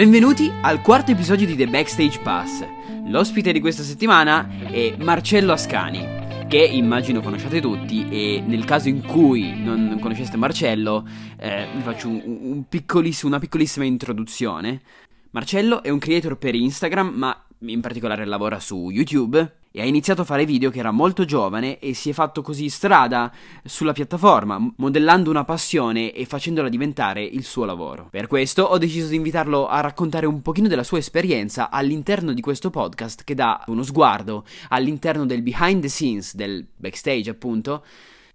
Benvenuti al quarto episodio di The Backstage Pass. L'ospite di questa settimana è Marcello Ascani, che immagino conosciate tutti e nel caso in cui non conosceste Marcello eh, vi faccio un, un piccoliss- una piccolissima introduzione. Marcello è un creator per Instagram, ma in particolare lavora su YouTube e ha iniziato a fare video che era molto giovane e si è fatto così strada sulla piattaforma, modellando una passione e facendola diventare il suo lavoro. Per questo ho deciso di invitarlo a raccontare un pochino della sua esperienza all'interno di questo podcast che dà uno sguardo all'interno del behind the scenes, del backstage appunto,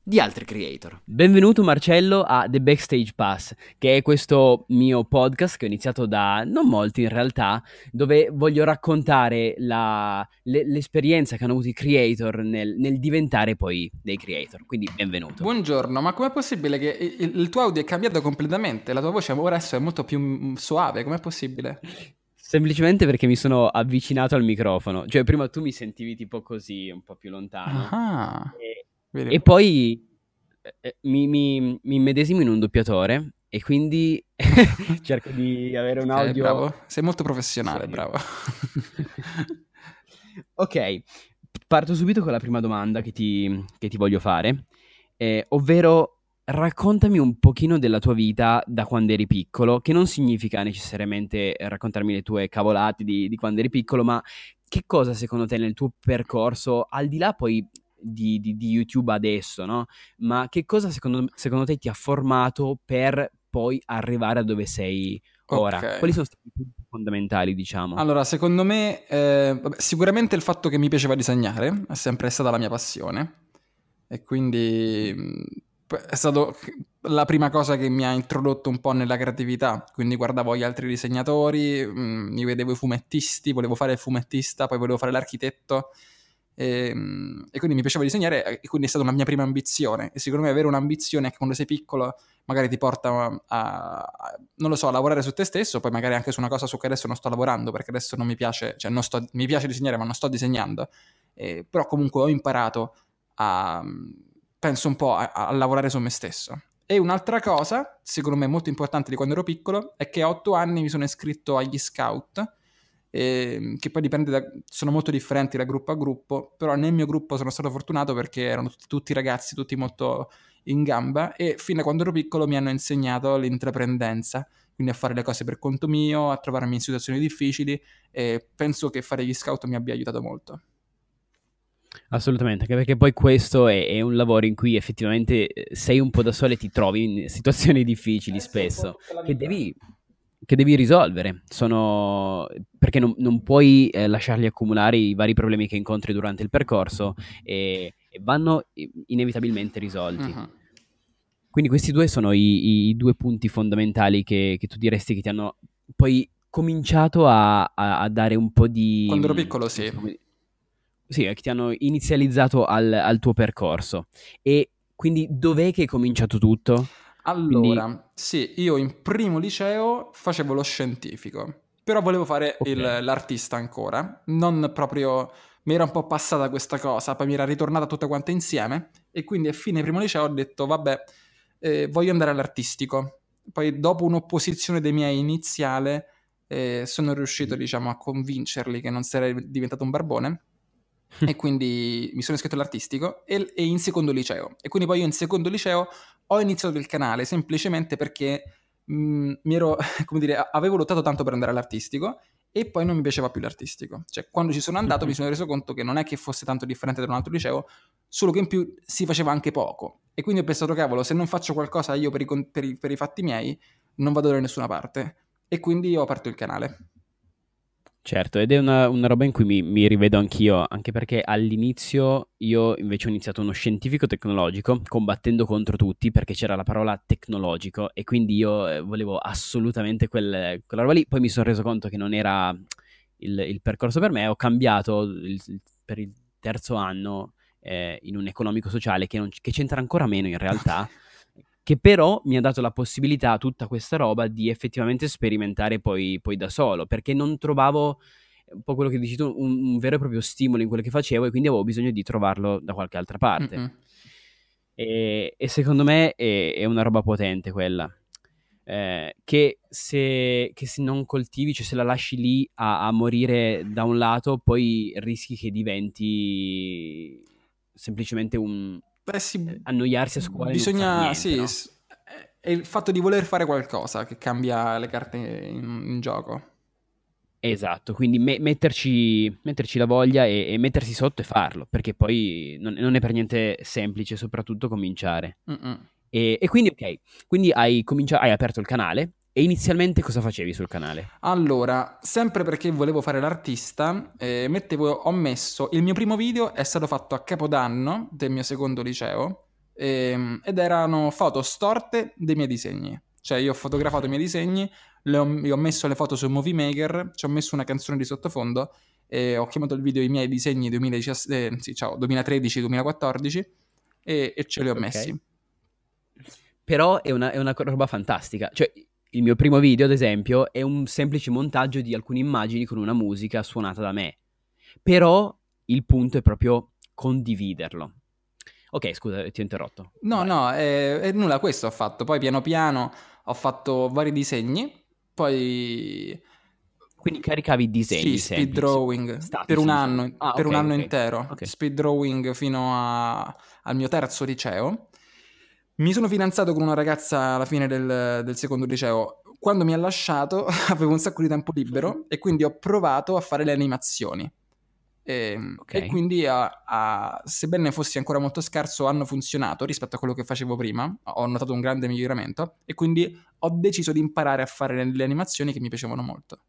di altri creator. Benvenuto Marcello a The Backstage Pass, che è questo mio podcast che ho iniziato da non molti in realtà, dove voglio raccontare la, le, l'esperienza che hanno avuto i creator nel, nel, diventare poi dei creator. Quindi benvenuto. Buongiorno, ma com'è possibile che il, il tuo audio è cambiato completamente? La tua voce ora è molto più mm, suave, com'è possibile? Semplicemente perché mi sono avvicinato al microfono. Cioè, prima tu mi sentivi tipo così, un po' più lontano. Ah. E e poi eh, eh, mi, mi, mi medesimo in un doppiatore e quindi cerco di avere un audio... Okay, bravo, sei molto professionale, bravo. ok, parto subito con la prima domanda che ti, che ti voglio fare, eh, ovvero raccontami un pochino della tua vita da quando eri piccolo, che non significa necessariamente raccontarmi le tue cavolate di, di quando eri piccolo, ma che cosa secondo te nel tuo percorso, al di là poi di, di, di YouTube adesso, no? Ma che cosa secondo, secondo, te ti ha formato per poi arrivare a dove sei ora? Okay. Quali sono stati i punti fondamentali, diciamo? Allora, secondo me, eh, vabbè, sicuramente il fatto che mi piaceva disegnare è sempre stata la mia passione e quindi mm, è stata la prima cosa che mi ha introdotto un po' nella creatività, quindi guardavo gli altri disegnatori, mm, mi vedevo i fumettisti, volevo fare il fumettista, poi volevo fare l'architetto e, ehm, e, quindi mi piaceva disegnare e quindi è stata una mia prima ambizione e secondo me avere un'ambizione che quando sei piccolo magari ti porta a, a, non lo so, a lavorare su te stesso, poi magari anche su una cosa su cui adesso non sto lavorando perché adesso non mi piace, cioè sto, mi piace disegnare ma non sto disegnando, eh, però comunque ho imparato a, penso un po' a, a lavorare su me stesso. E un'altra cosa, secondo me molto importante di quando ero piccolo, è che a otto anni mi sono iscritto agli scout, eh, che poi dipende da, sono molto differenti da gruppo a gruppo, però nel mio gruppo sono stato fortunato perché erano tutti, tutti ragazzi, tutti molto in gamba e fino a quando ero piccolo mi hanno insegnato l'intraprendenza, quindi a fare le cose per conto mio, a trovarmi in situazioni difficili e penso che fare gli scout mi abbia aiutato molto. Assolutamente, anche perché poi questo è, è, un lavoro in cui effettivamente eh, sei un po' da solo e ti trovi in situazioni difficili eh spesso, che devi che devi risolvere. Sono... perché non, non puoi eh, lasciarli accumulare i vari problemi che incontri durante il percorso e, e vanno inevitabilmente risolti. Uh-huh. Quindi questi due sono i, i due punti fondamentali che, che, tu diresti che ti hanno poi cominciato a, a, a dare un po' di... Quando ero piccolo, sì. Sì, che ti hanno inizializzato al, al tuo percorso. E quindi dov'è che è cominciato tutto? Allora, Quindi... sì, io in primo liceo facevo lo scientifico, però volevo fare okay. il, l'artista ancora, non proprio... Mi era un po' passata questa cosa, poi mi era ritornata tutta quanta insieme e quindi a fine primo liceo ho detto, vabbè, eh, voglio andare all'artistico. Poi dopo un'opposizione dei miei iniziale eh, sono riuscito, diciamo, a convincerli che non sarei diventato un barbone e quindi mi sono iscritto all'artistico e, e, in secondo liceo. E quindi poi io in secondo liceo ho iniziato il canale semplicemente perché mh, mm, mi ero, come dire, avevo lottato tanto per andare all'artistico e poi non mi piaceva più l'artistico. Cioè, quando ci sono andato mi sono reso conto che non è che fosse tanto differente da un altro liceo, solo che in più si faceva anche poco. E quindi ho pensato, cavolo, se non faccio qualcosa io per i, per i, per i fatti miei, non vado da nessuna parte. E quindi ho aperto il canale. Certo, ed è una, una roba in cui mi, mi, rivedo anch'io, anche perché all'inizio io invece ho iniziato uno scientifico tecnologico, combattendo contro tutti, perché c'era la parola tecnologico, e quindi io eh, volevo assolutamente quel, quella roba lì. Poi mi sono reso conto che non era il, il percorso per me, ho cambiato il, per il terzo anno eh, in un economico sociale che, non, che c'entra ancora meno in realtà. che però mi ha dato la possibilità, tutta questa roba, di effettivamente sperimentare poi, poi da solo, perché non trovavo un po' quello che dici tu, un, un, vero e proprio stimolo in quello che facevo e quindi avevo bisogno di trovarlo da qualche altra parte. E, e, secondo me è, è, una roba potente quella. eh, che, se, che, se, non coltivi, cioè se la lasci lì a, a, morire da un lato, poi rischi che diventi semplicemente un Sì, eh, annoiarsi a scuola. Bisogna, niente, sì, no? è il fatto di voler fare qualcosa che cambia le carte in, in gioco. Esatto, quindi me- metterci, metterci, la voglia e, e, mettersi sotto e farlo, perché poi non, non è per niente semplice, soprattutto cominciare. E, e, quindi, ok, quindi hai, cominciato, hai aperto il canale e inizialmente cosa facevi sul canale? Allora, sempre perché volevo fare l'artista, eh, mettevo, ho messo, il mio primo video è stato fatto a Capodanno del mio secondo liceo ehm, ed erano foto storte dei miei disegni. Cioè io ho fotografato i miei disegni, le ho, ho messo le foto su Movie Maker, ci ho messo una canzone di sottofondo e ho chiamato il video i miei disegni 2017, eh, sì, ciao, 2013-2014 e, e, ce li ho okay. messi. Però è una, è una roba fantastica. Cioè, il mio primo video, ad esempio, è un semplice montaggio di alcune immagini con una musica suonata da me. Però il punto è proprio condividerlo. Ok, scusa, ti ho interrotto. No, Vai. no, è, è nulla, questo ho fatto. Poi piano piano ho fatto vari disegni, poi... Quindi caricavi i disegni Sì, speed drawing Statici, per un anno, ah, per okay, un anno okay. intero. Okay. Speed drawing fino a, al mio terzo liceo. Mi sono fidanzato con una ragazza alla fine del, del secondo liceo. Quando mi ha lasciato avevo un sacco di tempo libero e quindi ho provato a fare le animazioni. E, ehm, okay. e quindi, a, a, sebbene fossi ancora molto scarso, hanno funzionato rispetto a quello che facevo prima. Ho notato un grande miglioramento e quindi ho deciso di imparare a fare le, le animazioni che mi piacevano molto.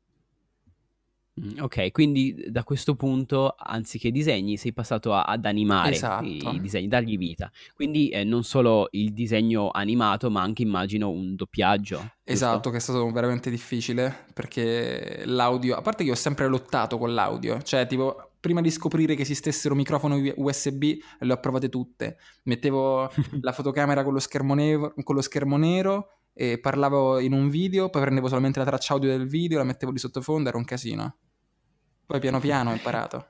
Mm, ok, quindi da questo punto, anziché disegni, sei passato a, ad animare esatto. i, i, disegni, dargli vita. Quindi eh, non solo il disegno animato, ma anche immagino un doppiaggio. Giusto? Esatto, che è stato veramente difficile perché l'audio, a parte che ho sempre lottato con l'audio, cioè tipo prima di scoprire che esistessero microfoni USB, le ho provate tutte. Mettevo la fotocamera con lo schermo nero, con lo schermo nero e parlavo in un video, poi prendevo solamente la traccia audio del video, la mettevo di sottofondo, era un casino. Poi piano piano ho imparato.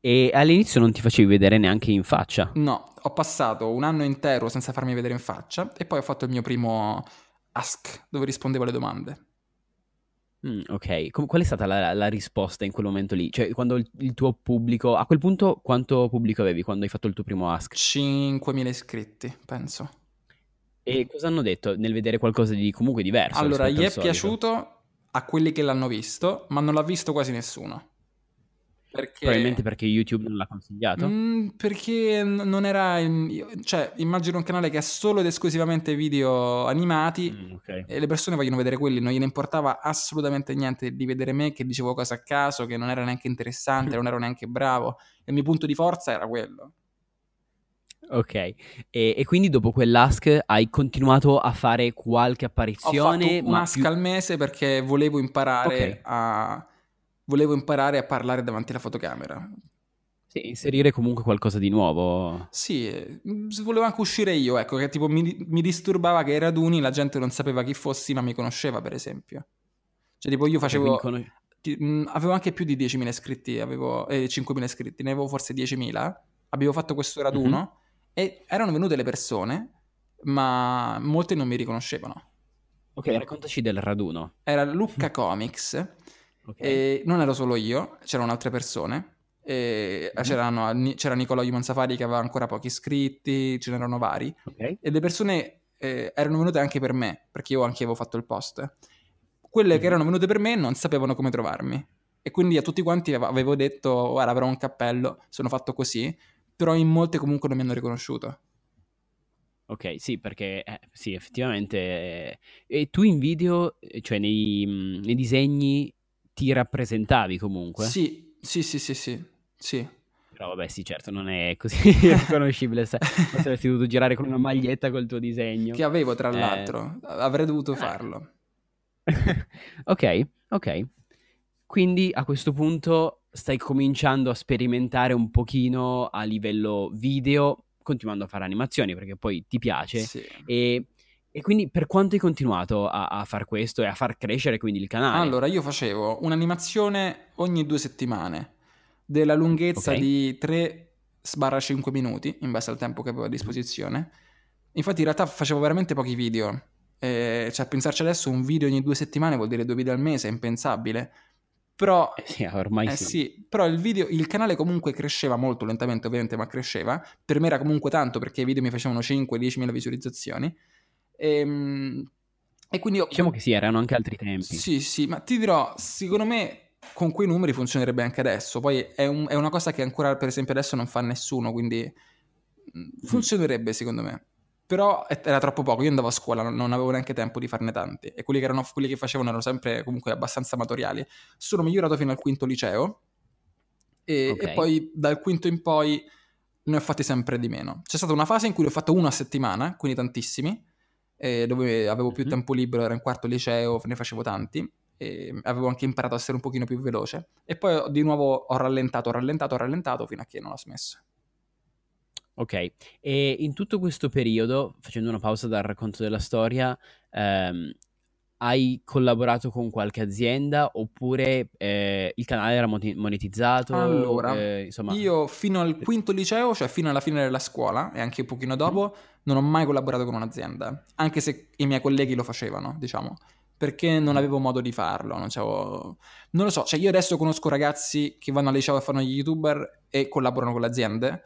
E all'inizio non ti facevi vedere neanche in faccia? No, ho passato un anno intero senza farmi vedere in faccia e poi ho fatto il mio primo ask dove rispondevo alle domande. Mm, ok, Com- qual è stata la, la, risposta in quel momento lì? Cioè, quando il, il, tuo pubblico... A quel punto quanto pubblico avevi quando hai fatto il tuo primo ask? 5.000 iscritti, penso. E cosa hanno detto nel vedere qualcosa di comunque diverso? Allora, gli è piaciuto a quelli che l'hanno visto, ma non l'ha visto quasi nessuno. Perché... Probabilmente perché YouTube non l'ha consigliato? Mm, perché non era. Cioè, immagino un canale che ha solo ed esclusivamente video animati mm, okay. e le persone vogliono vedere quelli. Non gliene importava assolutamente niente di vedere me che dicevo cose a caso, che non era neanche interessante, non ero neanche bravo. Il mio punto di forza era quello. Ok, e, e, quindi dopo quell'ask hai continuato a fare qualche apparizione? Ho fatto un ask più... al mese perché volevo imparare okay. a... Volevo imparare a parlare davanti alla fotocamera. Sì, inserire comunque qualcosa di nuovo. Sì, volevo anche uscire io, ecco, che tipo mi, mi disturbava che ai raduni la gente non sapeva chi fossi, ma mi conosceva, per esempio. Cioè, tipo, io facevo... Con... Mm, avevo anche più di 10.000 iscritti, avevo... Eh, 5.000 iscritti, ne avevo forse 10.000. Avevo fatto questo raduno. Mm-hmm e erano venute le persone, ma molte non mi riconoscevano. Ok, raccontaci del raduno. Era Lucca Comics, okay. e non ero solo io, c'erano altre persone. Mm-hmm. c'era Nicolò Safari che aveva ancora pochi iscritti, ce n'erano vari. Okay. E le persone eh, erano venute anche per me, perché io anche avevo fatto il post. Quelle mm-hmm. che erano venute per me non sapevano come trovarmi. E quindi a tutti quanti avevo detto, guarda, avrò un cappello, sono fatto così però in molte comunque non mi hanno riconosciuto. Ok, sì, perché eh, sì, effettivamente. Eh, e tu in video, eh, cioè nei, mm, nei, disegni, ti rappresentavi comunque? Sì, sì, sì, sì, sì. sì. Però vabbè, sì, certo, non è così riconoscibile. Se avresti dovuto girare con una maglietta col tuo disegno. Che avevo, tra eh. l'altro. Avrei dovuto farlo. ok, ok. Quindi a questo punto stai cominciando a sperimentare un pochino a livello video, continuando a fare animazioni perché poi ti piace. Sì. E, e, quindi per quanto hai continuato a, a far questo e a far crescere quindi il canale? Allora, io facevo un'animazione ogni due settimane della lunghezza okay. di 3-5 minuti in base al tempo che avevo a disposizione. Infatti in realtà facevo veramente pochi video Eh, cioè, pensarci adesso, un video ogni due settimane vuol dire due video al mese, è impensabile. Però, eh sì, ormai eh sì. sì. Però il video, il canale comunque cresceva molto lentamente, ovviamente, ma cresceva. Per me era comunque tanto perché i video mi facevano 5-10 mila visualizzazioni. Ehm, E, e quindi io, Diciamo che sì, erano anche altri tempi. sì, sì, ma ti dirò, secondo me con quei numeri funzionerebbe anche adesso. Poi è, un- è una cosa che ancora, per esempio, adesso non fa nessuno, quindi mh, funzionerebbe secondo me. Però era troppo poco, io andavo a scuola, non, avevo neanche tempo di farne tanti. E quelli che, erano, quelli che facevano erano sempre comunque abbastanza amatoriali. Sono migliorato fino al quinto liceo. E, Ok. e poi dal quinto in poi ne ho fatti sempre di meno. C'è stata una fase in cui ne ho fatto uno a settimana, quindi tantissimi, dove avevo più Mhm. tempo libero, ero in quarto liceo, ne facevo tanti, e avevo anche imparato a essere un pochino più veloce. E poi di nuovo ho rallentato, ho rallentato, ho rallentato fino a che non ho smesso. Ok, e in tutto questo periodo, facendo una pausa dal racconto della storia, ehm, hai collaborato con qualche azienda oppure eh, il canale era monetizzato? Allora, Eh, insomma, Io fino al quinto liceo, cioè fino alla fine della scuola e anche un pochino dopo, non ho mai collaborato con un'azienda, anche se i miei colleghi lo facevano, diciamo, perché non avevo modo di farlo, non, c'avevo- non lo so, cioè io adesso conosco ragazzi che vanno al liceo e fanno gli youtuber e collaborano con le aziende,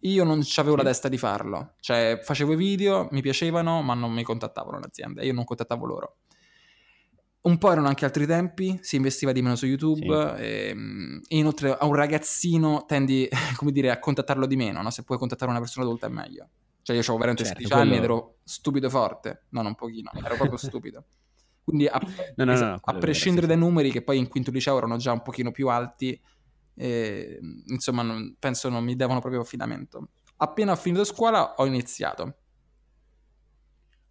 io non avevo la Sì. testa di farlo, cioè facevo i video, mi piacevano, ma non mi contattavano le aziende, io non contattavo loro. Un po' erano anche altri tempi, si investiva di meno su YouTube e, e inoltre a un ragazzino tendi, come dire, a contattarlo di meno, no? Se puoi contattare una persona adulta è meglio. Cioè io avevo veramente Certo, 16 anni ed quello- ero stupido forte, non un pochino, ero proprio stupido. Quindi a, No, no, no, esa- no, a quello prescindere vero, dai sì, numeri che poi in quinto liceo erano già un pochino più alti, eh, insomma non- penso non mi davano proprio affidamento. Appena ho finito scuola ho iniziato.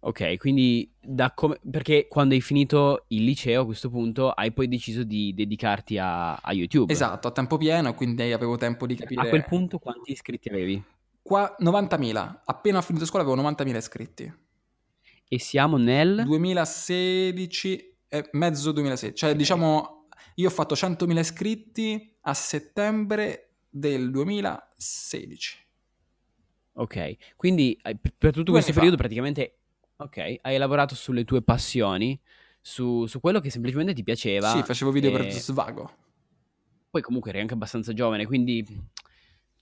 Ok, quindi da come... perché quando hai finito il liceo a questo punto hai poi deciso di dedicarti a, a YouTube. Esatto, a tempo pieno, quindi avevo tempo di capire... A quel punto quanti iscritti avevi? Qua 90.000, appena ho finito scuola avevo 90.000 iscritti. E siamo nel... 2016, eh, mezzo 2016, cioè Ok. diciamo io ho fatto 100.000 iscritti a settembre del 2016. Ok, quindi per per tutto Due questo anni fa. periodo praticamente, ok, hai lavorato sulle tue passioni, su, su quello che semplicemente ti piaceva. Sì, facevo video per e svago. Poi comunque eri anche abbastanza giovane, quindi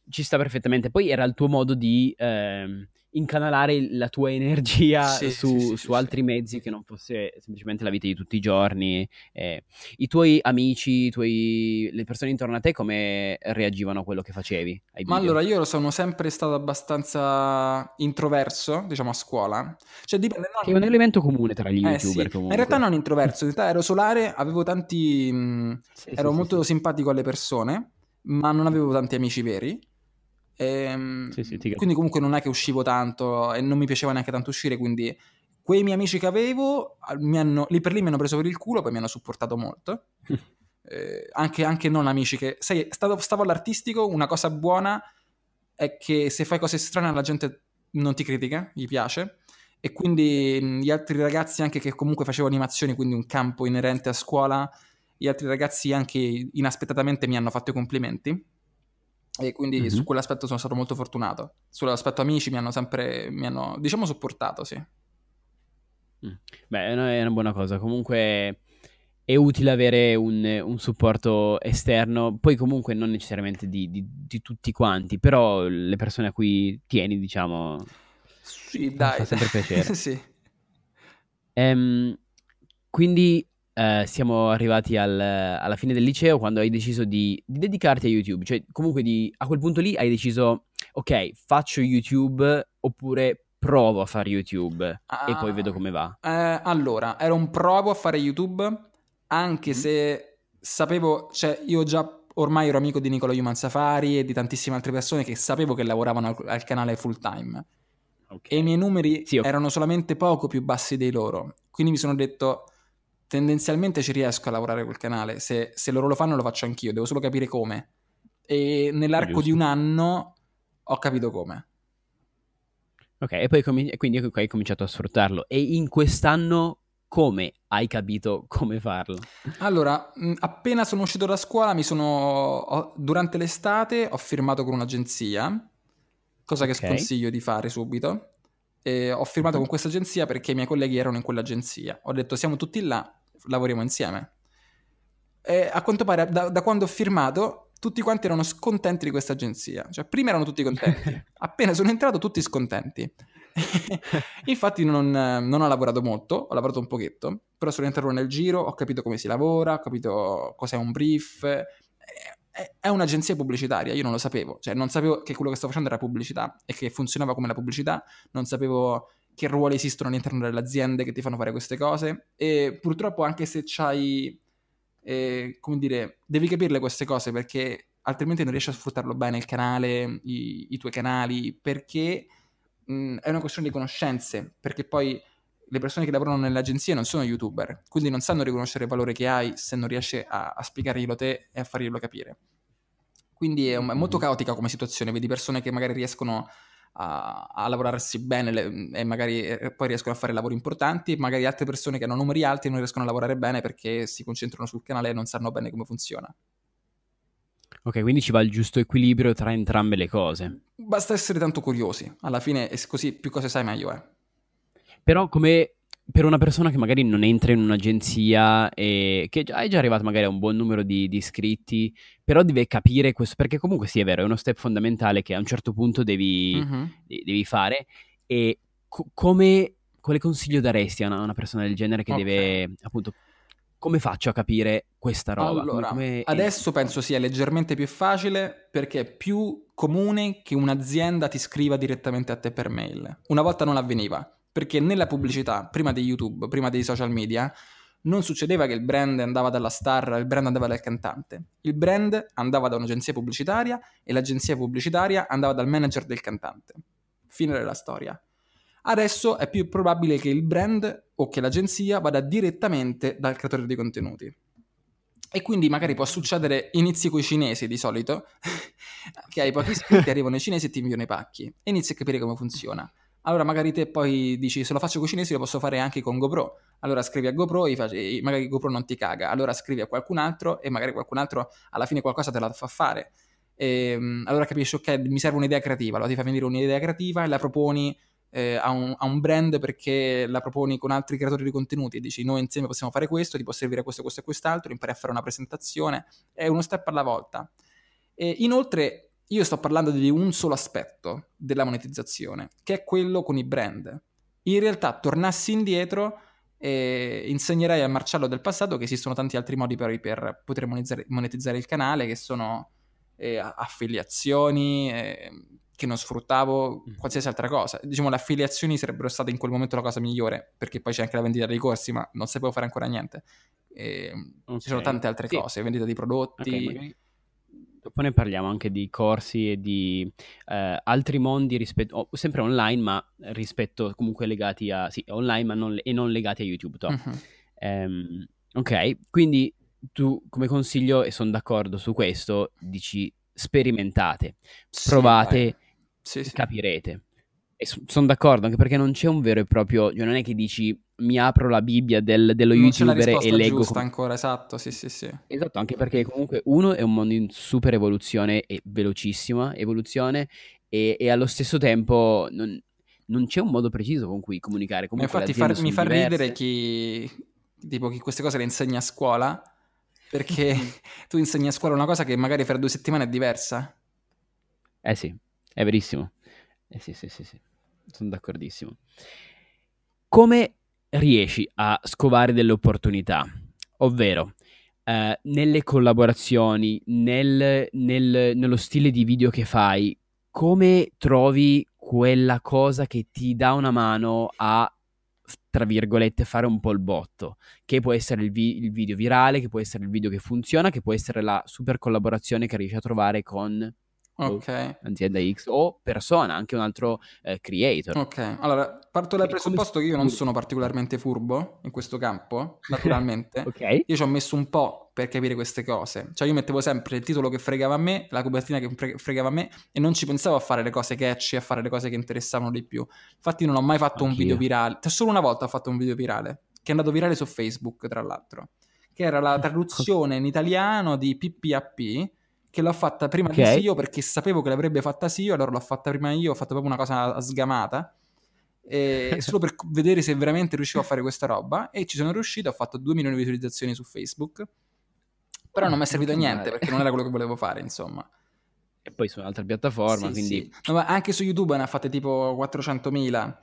ci sta perfettamente. Poi era il tuo modo di ehm, incanalare la tua energia Sì, su, sì, su altri mezzi che non fosse semplicemente la vita di tutti i giorni. eh. I tuoi amici, i tuoi- le persone intorno a te come reagivano a quello che facevi? Ma allora io sono sempre stato abbastanza introverso, diciamo a scuola. Cioè dipende, no, Che è un elemento comune tra gli Eh youtuber ma in comunque. realtà non introverso, in realtà ero solare, avevo tanti... mh, Sì, ero molto simpatico alle persone, ma non avevo tanti amici veri. Ehm, Sì, sì, quindi comunque non è che uscivo tanto e non mi piaceva neanche tanto uscire, quindi quei miei amici che avevo mi hanno, lì per lì mi hanno preso per il culo, poi mi hanno supportato molto. Eh, anche, anche non amici che... Sai, stavo, stavo all'artistico, una cosa buona è che se fai cose strane la gente non ti critica, gli piace. E quindi mh, gli altri ragazzi anche che comunque facevo animazioni, quindi un campo inerente a scuola, gli altri ragazzi anche inaspettatamente mi hanno fatto i complimenti. E quindi Mhm. su quell'aspetto sono stato molto fortunato. Sull'aspetto amici mi hanno sempre, mi hanno, diciamo, supportato, sì. Beh, è una, è una buona cosa. Comunque è utile avere un, un supporto esterno, poi comunque non necessariamente di, di- di tutti quanti, però le persone a cui tieni, diciamo... Sì, Fa dai. sempre piacere. sì. Ehm, quindi eh, siamo arrivati al- alla fine del liceo quando hai deciso di, di dedicarti a YouTube, cioè comunque di- a quel punto lì hai deciso, ok, faccio YouTube oppure provo a fare YouTube e poi Ah. vedo come va. Eh, allora, ero un provo a fare YouTube, anche Mhm. se sapevo, cioè io già ormai ero amico di Nicolo Human Safari e di tantissime altre persone che sapevo che lavoravano al, al canale full time. Ok. E i miei numeri Sì, ok. erano solamente poco più bassi dei loro. Quindi mi sono detto, tendenzialmente ci riesco a lavorare col canale. Se, se loro lo fanno, lo faccio anch'io. Devo solo capire come. E nell'arco giusto. di un anno ho capito come. Ok, e poi e quindi ecco hai cominciato a sfruttarlo. E in quest'anno come hai capito come farlo? Allora, appena sono uscito da scuola, mi sono. ho- durante l'estate ho firmato con un'agenzia, cosa che sconsiglio di fare subito. E ho firmato con questa agenzia perché i miei colleghi erano in quell'agenzia. Ho detto siamo tutti là, lavoriamo insieme. E a quanto pare da, da quando ho firmato tutti quanti erano scontenti di questa agenzia. Cioè, prima erano tutti contenti. Appena sono entrato, tutti scontenti. Infatti, non, non, ho lavorato molto, ho lavorato un pochetto, però sono entrato nel giro, ho capito come si lavora, ho capito cos'è un brief. È, è un'agenzia pubblicitaria, io non lo sapevo, cioè non sapevo che quello che stavo facendo era pubblicità e che funzionava come la pubblicità, non sapevo che ruoli esistono all'interno delle aziende che ti fanno fare queste cose e purtroppo anche se c'hai eh, come dire, devi capirle queste cose perché altrimenti non riesci a sfruttarlo bene il canale, i, i tuoi canali, perché mh, è una questione di conoscenze, perché poi le persone che lavorano nelle agenzie non sono youtuber, quindi non sanno riconoscere il valore che hai se non riesci a, a spiegarglielo te e a farglielo capire. Quindi è, un, è molto caotica come situazione, vedi persone che magari riescono a, a lavorarsi bene le, e magari e poi riescono a fare lavori importanti, magari altre persone che hanno numeri alti non riescono a lavorare bene perché si concentrano sul canale e non sanno bene come funziona. Ok, quindi ci va il giusto equilibrio tra entrambe le cose. Basta essere tanto curiosi, alla fine è così più cose sai meglio è. Però come per una persona che magari non entra in un'agenzia e che è già arrivato magari a un buon numero di, di, iscritti, però deve capire questo, perché comunque sì è vero, è uno step fondamentale che a un certo punto devi, mm-hmm. devi fare e co- come, quale consiglio daresti a una, una persona del genere che okay. deve appunto come faccio a capire questa roba? Allora, come, come... adesso penso sia leggermente più facile perché è più comune che un'azienda ti scriva direttamente a te per mail. Una volta non avveniva perché nella pubblicità, prima di YouTube, prima dei social media, non succedeva che il brand andava dalla star, il brand andava dal cantante. Il brand andava da un'agenzia pubblicitaria e l'agenzia pubblicitaria andava dal manager del cantante. Fine della storia. Adesso è più probabile che il brand o che l'agenzia vada direttamente dal creatore di contenuti. E quindi magari può succedere, inizi con i cinesi di solito, che hai pochi iscritti, arrivano i cinesi e ti inviano i pacchi. E inizi a capire come funziona. Allora magari te poi dici se lo faccio con i cinesi lo posso fare anche con GoPro. Allora scrivi a GoPro e magari GoPro non ti caga. Allora scrivi a qualcun altro e magari qualcun altro alla fine qualcosa te la fa fare. E, ehm, allora capisci, ok, mi serve un'idea creativa. Allora ti fa venire un'idea creativa e la proponi eh, a, un, a, un, brand perché la proponi con altri creatori di contenuti dici noi insieme possiamo fare questo, ti può servire questo, questo e quest'altro, impari a fare una presentazione. È uno step alla volta. E inoltre io sto parlando di un solo aspetto della monetizzazione, che è quello con i brand. In realtà, tornassi indietro, e insegnerei a Marcello del passato che esistono tanti altri modi per, per poter monetizzare, monetizzare, il canale, che sono eh, affiliazioni, eh, che non sfruttavo, mm. qualsiasi altra cosa. Diciamo, le affiliazioni sarebbero state in quel momento la cosa migliore, perché poi c'è anche la vendita dei corsi, ma non sapevo fare ancora niente. E, okay. Ci sono tante altre sì. cose, vendita di prodotti. Okay, Dopo ne parliamo anche di corsi e di eh, altri mondi rispetto, oh, sempre online, ma rispetto comunque legati a, sì, online ma non, e non legati a YouTube. Uh-huh. Um, ok, quindi tu come consiglio, e sono d'accordo su questo, dici sperimentate, provate, sì, sì, capirete. Sono d'accordo, anche perché non c'è un vero e proprio, cioè non è che dici mi apro la Bibbia del, dello non youtuber e leggo. giusta com- ancora, esatto, sì, sì, sì. Esatto, anche perché comunque uno è un mondo in super evoluzione e velocissima evoluzione e, e allo stesso tempo non, non, c'è un modo preciso con cui comunicare. Comunque infatti far, mi fa ridere chi, tipo, chi queste cose le insegna a scuola perché tu insegni a scuola una cosa che magari fra due settimane è diversa. Eh sì, è verissimo. Eh sì, sì, sì, sì sono d'accordissimo. Come riesci a scovare delle opportunità? Ovvero, eh, nelle collaborazioni, nel, nel, nello stile di video che fai, come trovi quella cosa che ti dà una mano a tra virgolette, fare un po' il botto, che può essere il, vi- il, video virale, che può essere il video che funziona, che può essere la super collaborazione che riesci a trovare con Ok. azienda X o persona, anche un altro eh, creator. Ok, allora parto dal presupposto che io non sono particolarmente furbo in questo campo, naturalmente. ok. Io ci ho messo un po' per capire queste cose. Cioè io mettevo sempre il titolo che fregava a me, la copertina che fregava a me e non ci pensavo a fare le cose catchy, a fare le cose che interessavano di più. Infatti non ho mai fatto Anch'io. un video virale. Cioè, solo una volta ho fatto un video virale, che è andato virale su Facebook, tra l'altro, che era la traduzione in italiano di PPAP che l'ho fatta prima okay. di Sio perché sapevo che l'avrebbe fatta Sio, allora l'ho fatta prima io, ho fatto proprio una cosa sgamata. eh, solo per vedere se veramente riuscivo a fare questa roba e ci sono riuscito, ho fatto 2 milioni di visualizzazioni su Facebook, però non mi è servito a niente perché non era quello che volevo fare, insomma. E poi su un'altra piattaforma, Sì, quindi... sì. No, anche su YouTube ne ha fatte tipo 400.000.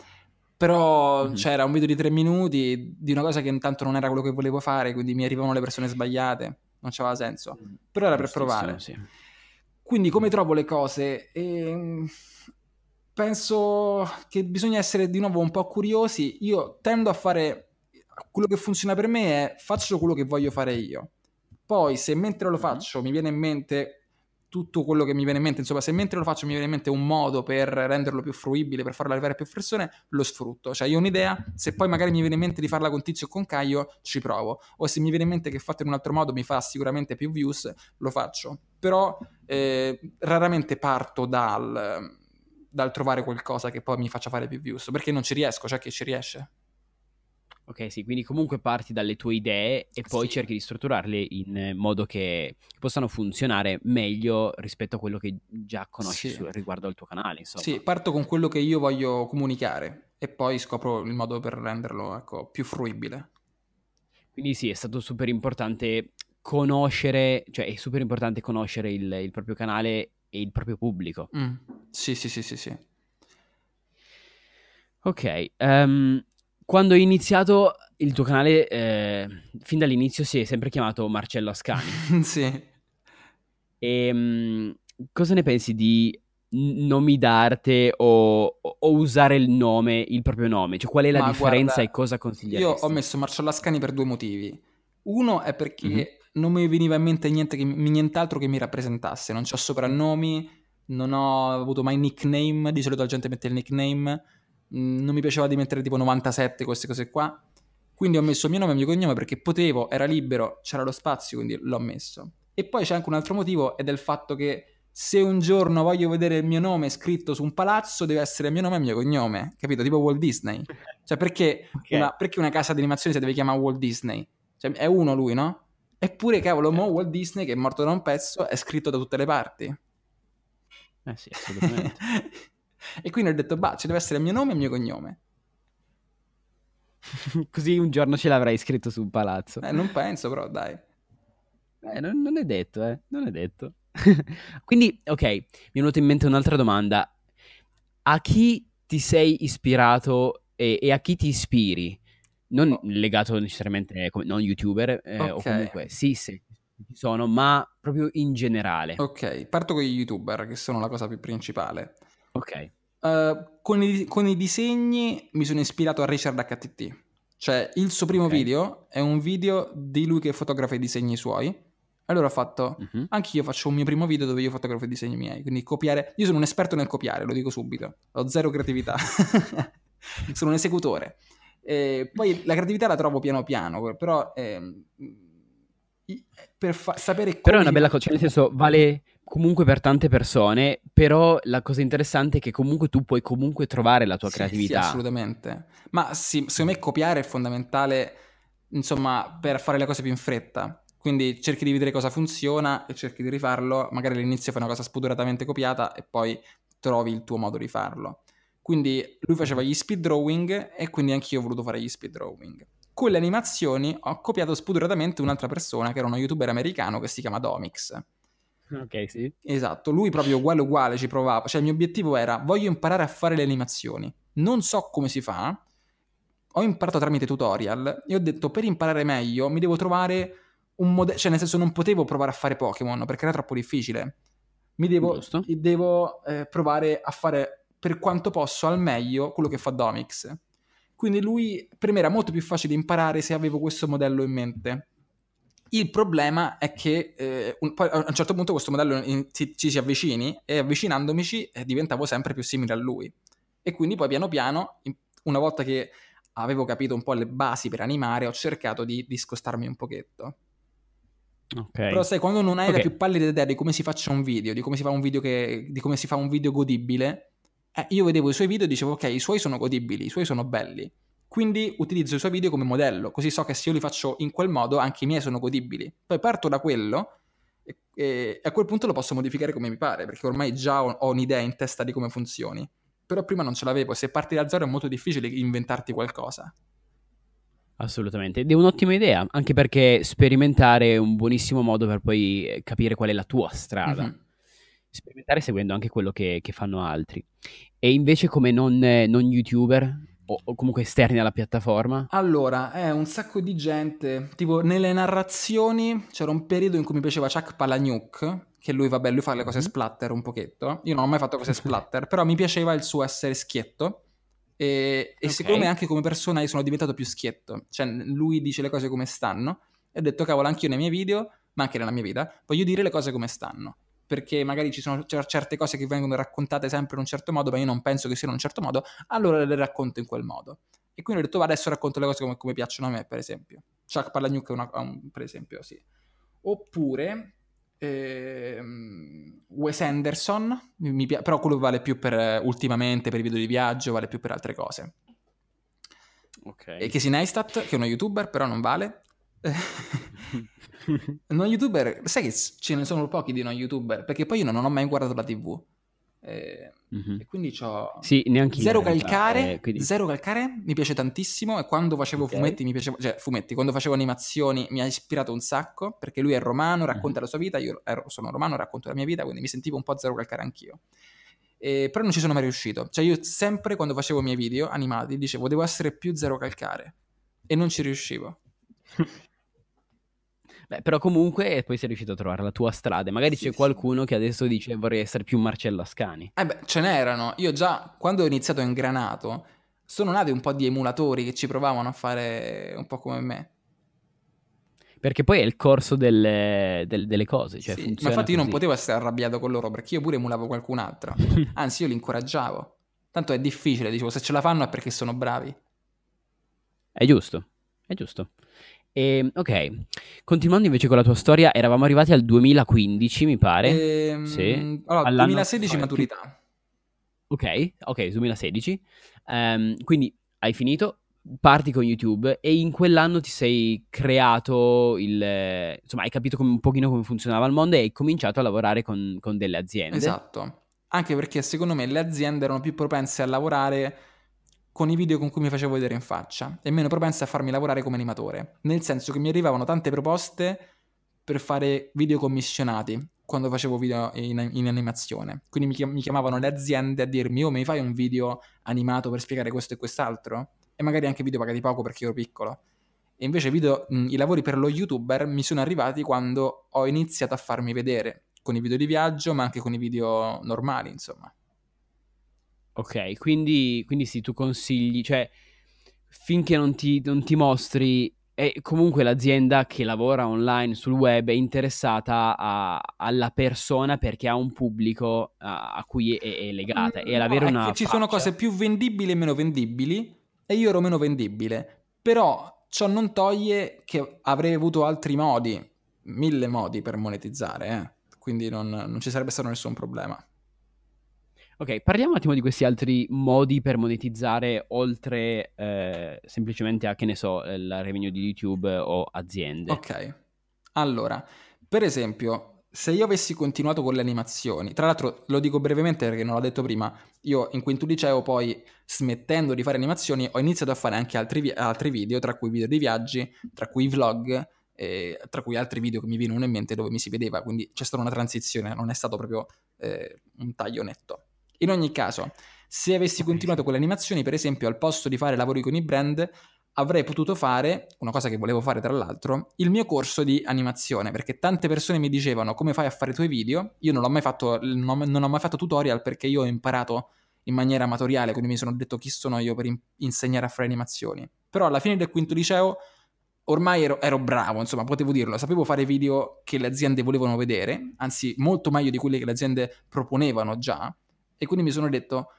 Però Mhm. c'era un video di tre minuti di una cosa che intanto non era quello che volevo fare, quindi mi arrivavano le persone sbagliate, non c'aveva senso. Però era per provare. sì. Quindi come trovo le cose? Ehm, penso che bisogna essere di nuovo un po' curiosi. Io tendo a fare quello che funziona per me è faccio quello che voglio fare io. Poi se mentre lo Mhm. faccio mi viene in mente tutto quello che mi viene in mente, insomma, se mentre lo faccio mi viene in mente un modo per renderlo più fruibile, per farlo arrivare a più persone, lo sfrutto. Cioè, io ho un'idea, se poi magari mi viene in mente di farla con Tizio o con Caio, ci provo. O se mi viene in mente che fatto in un altro modo mi fa sicuramente più views, lo faccio. Però eh, raramente parto dal, dal trovare qualcosa che poi mi faccia fare più views, perché non ci riesco, c'è chi ci riesce. Ok, sì, quindi comunque parti dalle tue idee e poi Sì. cerchi di strutturarle in eh, modo che possano funzionare meglio rispetto a quello che già conosci Sì. su- riguardo al tuo canale, insomma. Sì, parto con quello che io voglio comunicare e poi scopro il modo per renderlo ecco, più fruibile. Quindi sì, è stato super importante conoscere, cioè è super importante conoscere il, il proprio canale e il proprio pubblico. Mm. Sì, sì, sì, sì, sì. Ok, ehm, quando hai iniziato il tuo canale, eh, fin dall'inizio si è sempre chiamato Marcello Ascani. sì. E mm, cosa ne pensi di n- nomi d'arte o, o usare il nome, il proprio nome? Cioè, qual è la Ma differenza guarda, e cosa Io consiglieresti? ho messo Marcello Ascani per due motivi. Uno è perché Mhm. non mi veniva in mente niente che- nient'altro che mi rappresentasse. Non ho soprannomi, non ho avuto mai nickname. Di solito la gente mette il nickname. Mm, Non mi piaceva di mettere tipo 97, queste cose qua. Quindi ho messo il mio nome e il mio cognome perché potevo, era libero, c'era lo spazio, quindi l'ho messo. E poi c'è anche un altro motivo ed è il fatto che se un giorno voglio vedere il mio nome scritto su un palazzo, deve essere il mio nome e il mio cognome, capito? Tipo Walt Disney. Cioè, perché, Ok. una, perché una casa di animazione si deve chiamare Walt Disney? Cioè, è uno lui, no? Eppure, cavolo, mo Walt Disney, che è morto da un pezzo, è scritto da tutte le parti. Eh sì, assolutamente. e quindi ho detto, bah, ci deve essere il mio nome e il mio cognome. Così un giorno ce l'avrai scritto su un palazzo. Eh, non penso, però, dai. Eh, non, non è detto, eh. Non è detto. Quindi, ok, mi è venuta in mente un'altra domanda. A chi ti sei ispirato e, e a chi ti ispiri? Non Oh. legato necessariamente come non youtuber, eh, o Ok. comunque sì, sì, ci sono, ma proprio in generale. Ok, parto con gli youtuber, che sono la cosa più principale. Ok. Uh, con, i, con i disegni mi sono ispirato a Richard HTT. Cioè, il suo primo Ok. video è un video di lui che fotografa i disegni suoi. Allora ho fatto, Mhm. anche io faccio un mio primo video dove io fotografo i disegni miei. Quindi copiare. Io sono un esperto nel copiare, lo dico subito. Ho zero creatività. sono un esecutore. E poi la creatività la trovo piano piano, però i- per fa- sapere. Però è una bella cosa, cioè nel senso vale comunque per tante persone, però la cosa interessante è che comunque tu puoi comunque trovare la tua Sì, creatività. Sì, assolutamente. Ma sì, secondo me copiare è fondamentale, insomma, per fare le cose più in fretta. Quindi cerchi di vedere cosa funziona e cerchi di rifarlo. Magari all'inizio fai una cosa spudoratamente copiata e poi trovi il tuo modo di farlo. Quindi lui faceva gli speed drawing e quindi anch'io ho voluto fare gli speed drawing. Con le animazioni ho copiato spudoratamente un'altra persona che era uno youtuber americano che si chiama Domix. Ok, sì. Esatto, lui proprio uguale uguale ci provava, cioè il mio obiettivo era voglio imparare a fare le animazioni, non so come si fa, ho imparato tramite tutorial e ho detto per imparare meglio mi devo trovare un modello, cioè nel senso non potevo provare a fare Pokémon perché era troppo difficile, mi devo, devo eh, provare a fare per quanto posso al meglio quello che fa Domix. Quindi lui per me era molto più facile imparare se avevo questo modello in mente. Il problema è che eh, un- poi a un certo punto questo modello in- ci, ci si avvicini e avvicinandomici eh, diventavo sempre più simile a lui. E quindi poi piano piano, una volta che avevo capito un po' le basi per animare, ho cercato di discostarmi un pochetto. Ok. Però sai, quando non hai la Ok. più pallida idea di come si faccia un video, di come si fa un video che, di come si fa un video godibile, eh, io vedevo i suoi video e dicevo, ok, i suoi sono godibili, i suoi sono belli. Quindi utilizzo i suoi video come modello, così so che se io li faccio in quel modo, anche i miei sono godibili. Poi parto da quello e, e a quel punto lo posso modificare come mi pare, perché ormai già ho, ho un'idea in testa di come funzioni. però prima non ce l'avevo. Se parti da zero è molto difficile inventarti qualcosa. Assolutamente, ed è un'ottima idea, anche perché sperimentare è un buonissimo modo per poi eh, capire qual è la tua strada. Mm-hmm. Sperimentare seguendo anche quello che, che, fanno altri. E invece come non, non youtuber o, comunque esterni alla piattaforma? Allora, è un sacco di gente, tipo nelle narrazioni c'era un periodo in cui mi piaceva Chuck Palahniuk, che lui, vabbè, lui fa le cose mm-hmm. splatter un pochetto. Io non ho mai fatto cose splatter, però mi piaceva il suo essere schietto e, e okay. secondo me anche come persona io sono diventato più schietto. Cioè, lui dice le cose come stanno. E ho detto, cavolo, anch'io nei miei video, ma anche nella mia vita, voglio dire le cose come stanno. Perché magari ci sono certe cose che vengono raccontate sempre in un certo modo, ma io non penso che siano in un certo modo, allora le racconto in quel modo. E quindi ho detto, va, adesso racconto le cose come, come piacciono a me, per esempio. Chuck Palahniuk è una, un, per esempio, sì. Oppure, ehm, Wes Anderson, mi, però quello vale più per ultimamente per i video di viaggio, vale più per altre cose. Ok. E Casey Neistat, che è uno youtuber, però non vale. non youtuber, sai che ce ne sono pochi di non youtuber, perché poi io non ho mai guardato la TV. Eh, mm-hmm. E quindi ho sì, zero calcare, eh, quindi... zero calcare, mi piace tantissimo e quando facevo okay. fumetti mi piaceva, cioè fumetti, quando facevo animazioni mi ha ispirato un sacco perché lui è romano, racconta mm-hmm. la sua vita, io ero, sono romano, racconto la mia vita, quindi mi sentivo un po' zero calcare anch'io. E, però non ci sono mai riuscito, cioè io sempre quando facevo i miei video animati dicevo devo essere più zero calcare e non ci riuscivo. Beh, però comunque poi sei riuscito a trovare la tua strada. Magari sì, c'è qualcuno sì. che adesso dice vorrei essere più Marcello Ascani. Eh beh, ce n'erano. Io già quando ho iniziato in Granato sono nati un po' di emulatori che ci provavano a fare un po' come me. Perché poi è il corso delle, del, delle cose. Cioè sì, ma infatti io non potevo essere arrabbiato con loro perché io pure emulavo qualcun altro. Anzi, io li incoraggiavo. Tanto è difficile, dicevo, se ce la fanno è perché sono bravi. È giusto, è giusto. E, ehm, ok, continuando invece con la tua storia, eravamo arrivati al 2015, mi pare. Ehm, sì. Allora, 2016 maturità. Ok, ok, 2016. Um, quindi hai finito, parti con YouTube e in quell'anno ti sei creato il... insomma, hai capito come, un pochino come funzionava il mondo e hai cominciato a lavorare con, con delle aziende. Esatto. Anche perché secondo me le aziende erano più propense a lavorare con i video con cui mi facevo vedere in faccia e meno propensa a farmi lavorare come animatore, nel senso che mi arrivavano tante proposte per fare video commissionati quando facevo video in, in animazione. Quindi mi, chiamavano le aziende a dirmi, oh, mi fai un video animato per spiegare questo e quest'altro? E magari anche video pagati poco perché ero piccolo. E invece video, mh, i lavori per lo youtuber mi sono arrivati quando ho iniziato a farmi vedere, con i video di viaggio, ma anche con i video normali, insomma. Ok, quindi, quindi sì, tu consigli, cioè finché non ti, non ti mostri e comunque l'azienda che lavora online sul web è interessata a, alla persona perché ha un pubblico a, a cui è, è legata e avere no, una ci sono cose più vendibili e meno vendibili e io ero meno vendibile però ciò non toglie che avrei avuto altri modi mille modi per monetizzare eh? quindi non, non ci sarebbe stato nessun problema Ok, parliamo un attimo di questi altri modi per monetizzare oltre eh, semplicemente a, che ne so, la revenue di YouTube o aziende. Ok, allora, per esempio, se io avessi continuato con le animazioni, tra l'altro lo dico brevemente perché non l'ho detto prima, io in quinto liceo poi smettendo di fare animazioni ho iniziato a fare anche altri, altri video, tra cui video di viaggi, tra cui vlog, eh, tra cui altri video che mi vengono in mente dove mi si vedeva, quindi c'è stata una transizione, non è stato proprio eh, un taglio netto. In ogni caso, se avessi continuato con le animazioni, per esempio, al posto di fare lavori con i brand, avrei potuto fare, una cosa che volevo fare tra l'altro, il mio corso di animazione, perché tante persone mi dicevano come fai a fare i tuoi video, io non ho mai fatto, non ho, non ho mai fatto tutorial perché io ho imparato in maniera amatoriale, quindi mi sono detto chi sono io per in- insegnare a fare animazioni. Però alla fine del quinto liceo ormai ero, ero, bravo, insomma, potevo dirlo, sapevo fare video che le aziende volevano vedere, anzi molto meglio di quelli che le aziende proponevano già, e quindi mi sono detto,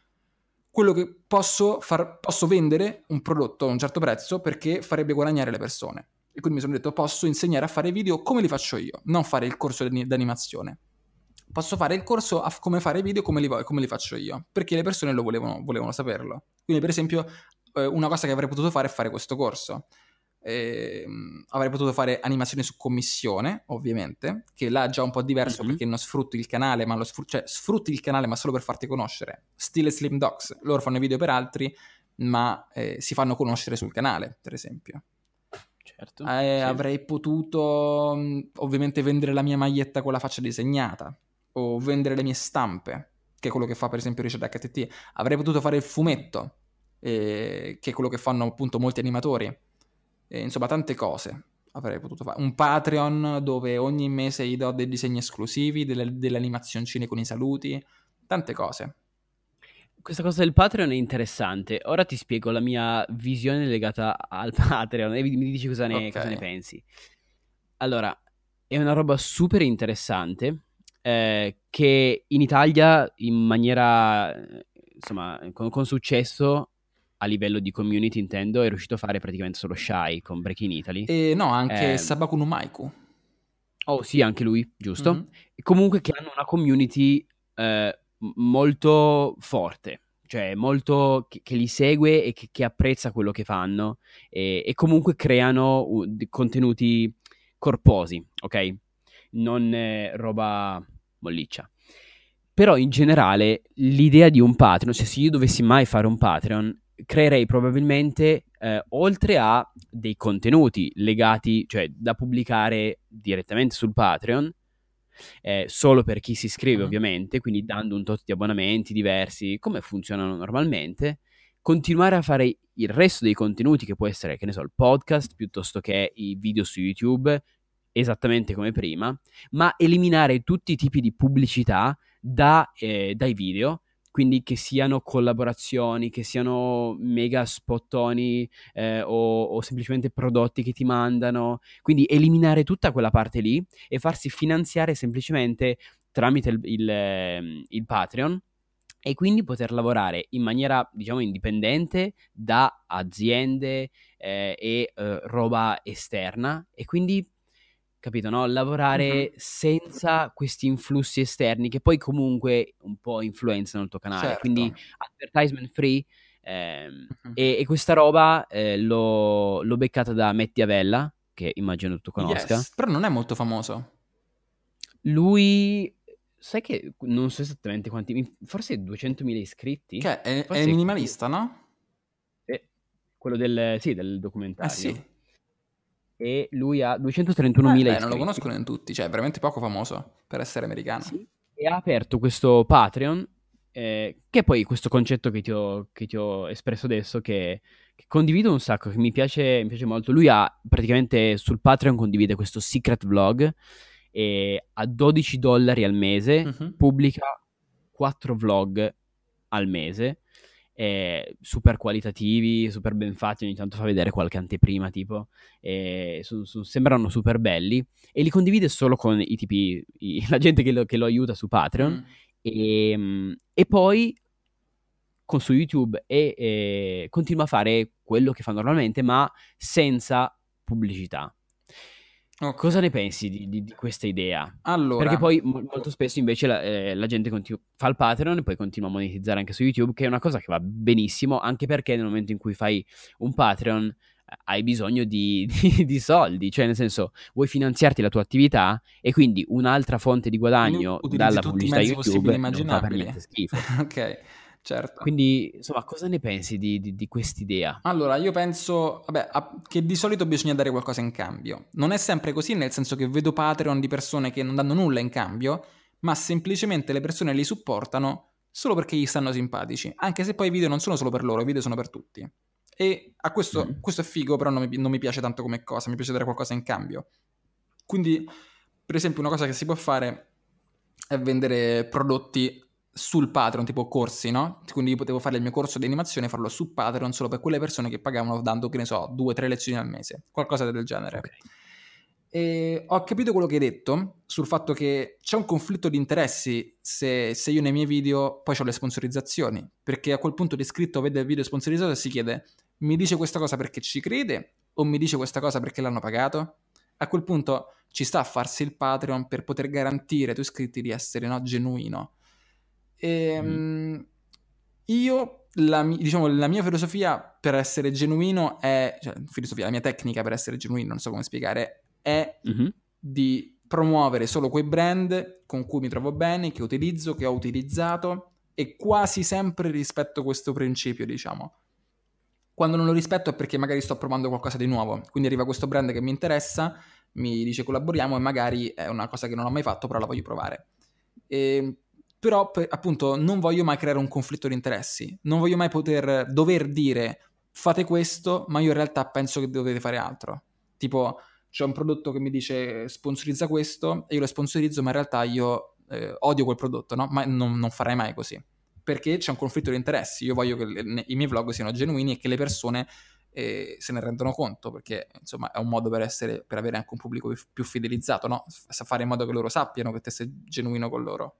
quello che posso, far, posso vendere un prodotto a un certo prezzo perché farebbe guadagnare le persone. E quindi mi sono detto, posso insegnare a fare video come li faccio io, non fare il corso di animazione. Posso fare il corso a come fare video come li, come li faccio io, perché le persone lo volevano, volevano saperlo. Quindi, per esempio, eh, una cosa che avrei potuto fare è fare questo corso. Eh, avrei potuto fare animazioni su commissione, ovviamente, che là è già un po' diverso mm-hmm. perché non sfrutti il canale, ma lo sfrutti, cioè, sfrutti il canale ma solo per farti conoscere. Stile Slim Dogs, loro fanno video per altri, ma eh, si fanno conoscere sul canale, per esempio. Certo, eh, sì. Avrei potuto ovviamente vendere la mia maglietta con la faccia disegnata o vendere le mie stampe, che è quello che fa per esempio Richard HTT. Avrei potuto fare il fumetto, eh, che è quello che fanno appunto molti animatori e, insomma, tante cose avrei potuto fare. Un Patreon dove ogni mese gli do dei disegni esclusivi, delle, delle animazioncine con i saluti, tante cose. Questa cosa del Patreon è interessante. Ora ti spiego la mia visione legata al Patreon e mi dici cosa ne, okay. cosa ne pensi. Allora, è una roba super interessante eh, che in Italia in maniera, insomma, con, con successo a livello di community intendo, è riuscito a fare praticamente solo Shy con Breaking Italy. E no, anche eh, Sabaku no Maiku. Oh sì, anche lui, giusto. Mm-hmm. Comunque che hanno una community eh, molto forte, cioè molto che, che li segue e che, che, apprezza quello che fanno e, e comunque creano uh, contenuti corposi, ok? Non eh, roba molliccia. Però in generale l'idea di un Patreon, cioè se io dovessi mai fare un Patreon, creerei probabilmente, eh, oltre a dei contenuti legati, cioè da pubblicare direttamente sul Patreon, eh, solo per chi si iscrive uh-huh. ovviamente, quindi dando un tot di abbonamenti diversi, come funzionano normalmente, continuare a fare il resto dei contenuti che può essere, che ne so, il podcast piuttosto che i video su YouTube, esattamente come prima, ma eliminare tutti i tipi di pubblicità da, eh, dai video quindi che siano collaborazioni, che siano mega spottoni eh, o, o, semplicemente prodotti che ti mandano, quindi eliminare tutta quella parte lì e farsi finanziare semplicemente tramite il, il, ehm, il Patreon e quindi poter lavorare in maniera, diciamo, indipendente da aziende eh, e eh, roba esterna. E quindi capito? No? Lavorare mm-hmm. senza questi influssi esterni che poi comunque un po' influenzano il tuo canale. Certo. Quindi advertisement free. Ehm, mm-hmm. e, e, questa roba eh, l'ho, l'ho, beccata da Metti Avella, che immagino tu conosca. Yes, però non è molto famoso. Lui, sai che non so esattamente quanti, forse 200.000 iscritti. Che è, è minimalista, no? È quello del, sì, del documentario. Eh sì e lui ha 231.000 eh, iscritti. non lo conoscono in tutti, cioè è veramente poco famoso per essere americano. Sì. E ha aperto questo Patreon, eh, che è poi questo concetto che ti ho, che ti ho espresso adesso, che, che, condivido un sacco, che mi piace, mi piace molto. Lui ha praticamente sul Patreon condivide questo secret vlog e a 12 dollari al mese uh-huh. pubblica 4 vlog al mese eh, super qualitativi, super ben fatti, ogni tanto fa vedere qualche anteprima tipo, eh, su, su, sembrano super belli e li condivide solo con i tipi, i, la gente che lo, che lo, aiuta su Patreon mm. e, ehm, e, poi con su YouTube e, e continua a fare quello che fa normalmente ma senza pubblicità. Okay. Cosa ne pensi di, di, di, questa idea? Allora, Perché poi mo- molto spesso invece la, eh, la gente continu- fa il Patreon e poi continua a monetizzare anche su YouTube, che è una cosa che va benissimo, anche perché nel momento in cui fai un Patreon eh, hai bisogno di, di, soldi, cioè nel senso vuoi finanziarti la tua attività e quindi un'altra fonte di guadagno dalla pubblicità YouTube non fa per niente schifo. ok. Certo. Quindi, insomma, cosa ne pensi di, di, di quest'idea? Allora, io penso vabbè, a, che di solito bisogna dare qualcosa in cambio. Non è sempre così, nel senso che vedo Patreon di persone che non danno nulla in cambio, ma semplicemente le persone li supportano solo perché gli stanno simpatici. Anche se poi i video non sono solo per loro, i video sono per tutti. E a questo, mm. questo è figo, però non mi, non mi piace tanto come cosa, mi piace dare qualcosa in cambio. Quindi, per esempio, una cosa che si può fare è vendere prodotti sul Patreon, tipo corsi, no? Quindi io potevo fare il mio corso di animazione e farlo su Patreon solo per quelle persone che pagavano dando, che ne so, due o tre lezioni al mese, qualcosa del genere. Okay. E ho capito quello che hai detto sul fatto che c'è un conflitto di interessi se, se io nei miei video poi ho le sponsorizzazioni, perché a quel punto l'iscritto vede il video sponsorizzato e si chiede mi dice questa cosa perché ci crede o mi dice questa cosa perché l'hanno pagato? A quel punto ci sta a farsi il Patreon per poter garantire ai tuoi iscritti di essere no, genuino e, mm. io, la, diciamo, la mia filosofia per essere genuino è, cioè, filosofia, la mia tecnica per essere genuino, non so come spiegare, è mm-hmm. di promuovere solo quei brand con cui mi trovo bene, che utilizzo, che ho utilizzato e quasi sempre rispetto questo principio, diciamo. Quando non lo rispetto è perché magari sto provando qualcosa di nuovo, quindi arriva questo brand che mi interessa, mi dice collaboriamo e magari è una cosa che non ho mai fatto, però la voglio provare. E, però appunto non voglio mai creare un conflitto di interessi, non voglio mai poter dover dire fate questo, ma io in realtà penso che dovete fare altro. Tipo c'è un prodotto che mi dice sponsorizza questo e io lo sponsorizzo, ma in realtà io eh, odio quel prodotto, no? Ma non, non farei mai così. Perché c'è un conflitto di interessi. Io voglio che le, i miei vlog siano genuini e che le persone eh, se ne rendono conto, perché insomma è un modo per, essere, per avere anche un pubblico più fidelizzato, no? fare in modo che loro sappiano che te sei genuino con loro.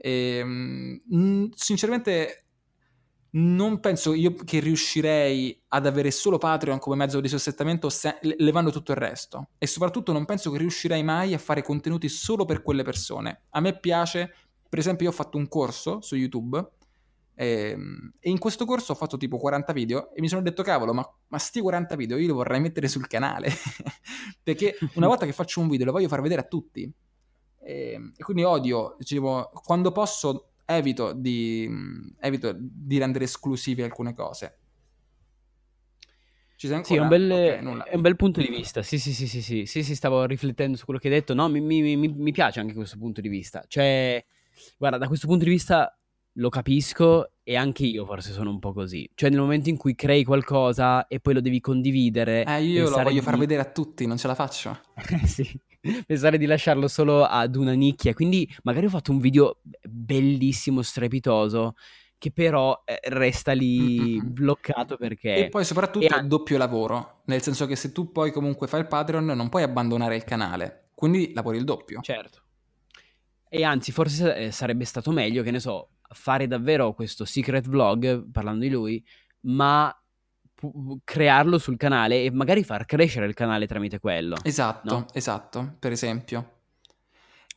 E, mh, sinceramente non penso io che riuscirei ad avere solo Patreon come mezzo di sostentamento se- levando tutto il resto. E soprattutto non penso che riuscirei mai a fare contenuti solo per quelle persone. A me piace, per esempio io ho fatto un corso su YouTube e, ehm, e in questo corso ho fatto tipo 40 video e mi sono detto cavolo ma, ma sti 40 video io li vorrei mettere sul canale. Perché una volta che faccio un video lo voglio far vedere a tutti e, ehm, e quindi odio, dicevo, quando posso evito di, evito di rendere esclusive alcune cose. Ci sei ancora? Sì, è un, bel, okay, è un bel punto di vista. Sì, sì, sì, sì, sì, sì, sì, stavo riflettendo su quello che hai detto. No, mi, mi, mi, piace anche questo punto di vista. Cioè, guarda, da questo punto di vista lo capisco e anche io forse sono un po' così. Cioè, nel momento in cui crei qualcosa e poi lo devi condividere. Eh, io lo voglio di... far vedere a tutti, non ce la faccio. Sì. pensare di lasciarlo solo ad una nicchia. Quindi magari ho fatto un video bellissimo, strepitoso, che però eh, resta lì Mm-mm. bloccato perché... E poi soprattutto è doppio lavoro, nel senso che se tu poi comunque fai il Patreon non puoi abbandonare il canale, quindi lavori il doppio. Certo. E anzi, forse eh, sarebbe stato meglio, che ne so, fare davvero questo secret vlog, parlando di lui, ma crearlo sul canale e magari far crescere il canale tramite quello. Esatto, no? esatto, per esempio.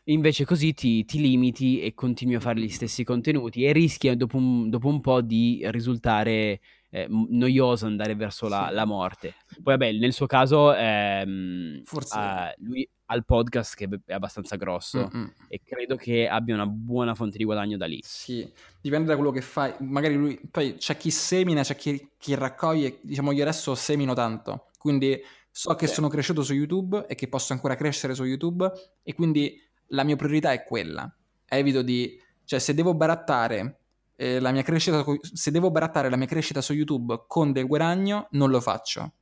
Invece così ti, ti, limiti e continui a fare gli stessi contenuti e rischi dopo un, dopo un po' di risultare eh, noioso, andare verso la, sì. la, morte. Poi vabbè, nel suo caso ehm, Forse... Uh, lui al podcast che è abbastanza grosso Mm-mm. e credo che abbia una buona fonte di guadagno da lì. Sì, dipende da quello che fai. Magari lui, poi c'è chi semina, c'è chi, chi raccoglie, diciamo io adesso semino tanto, quindi so che sì. sono cresciuto su YouTube e che posso ancora crescere su YouTube e quindi la mia priorità è quella. Evito di, cioè se devo barattare eh, la mia crescita, se devo barattare la mia crescita su YouTube con del guadagno, non lo faccio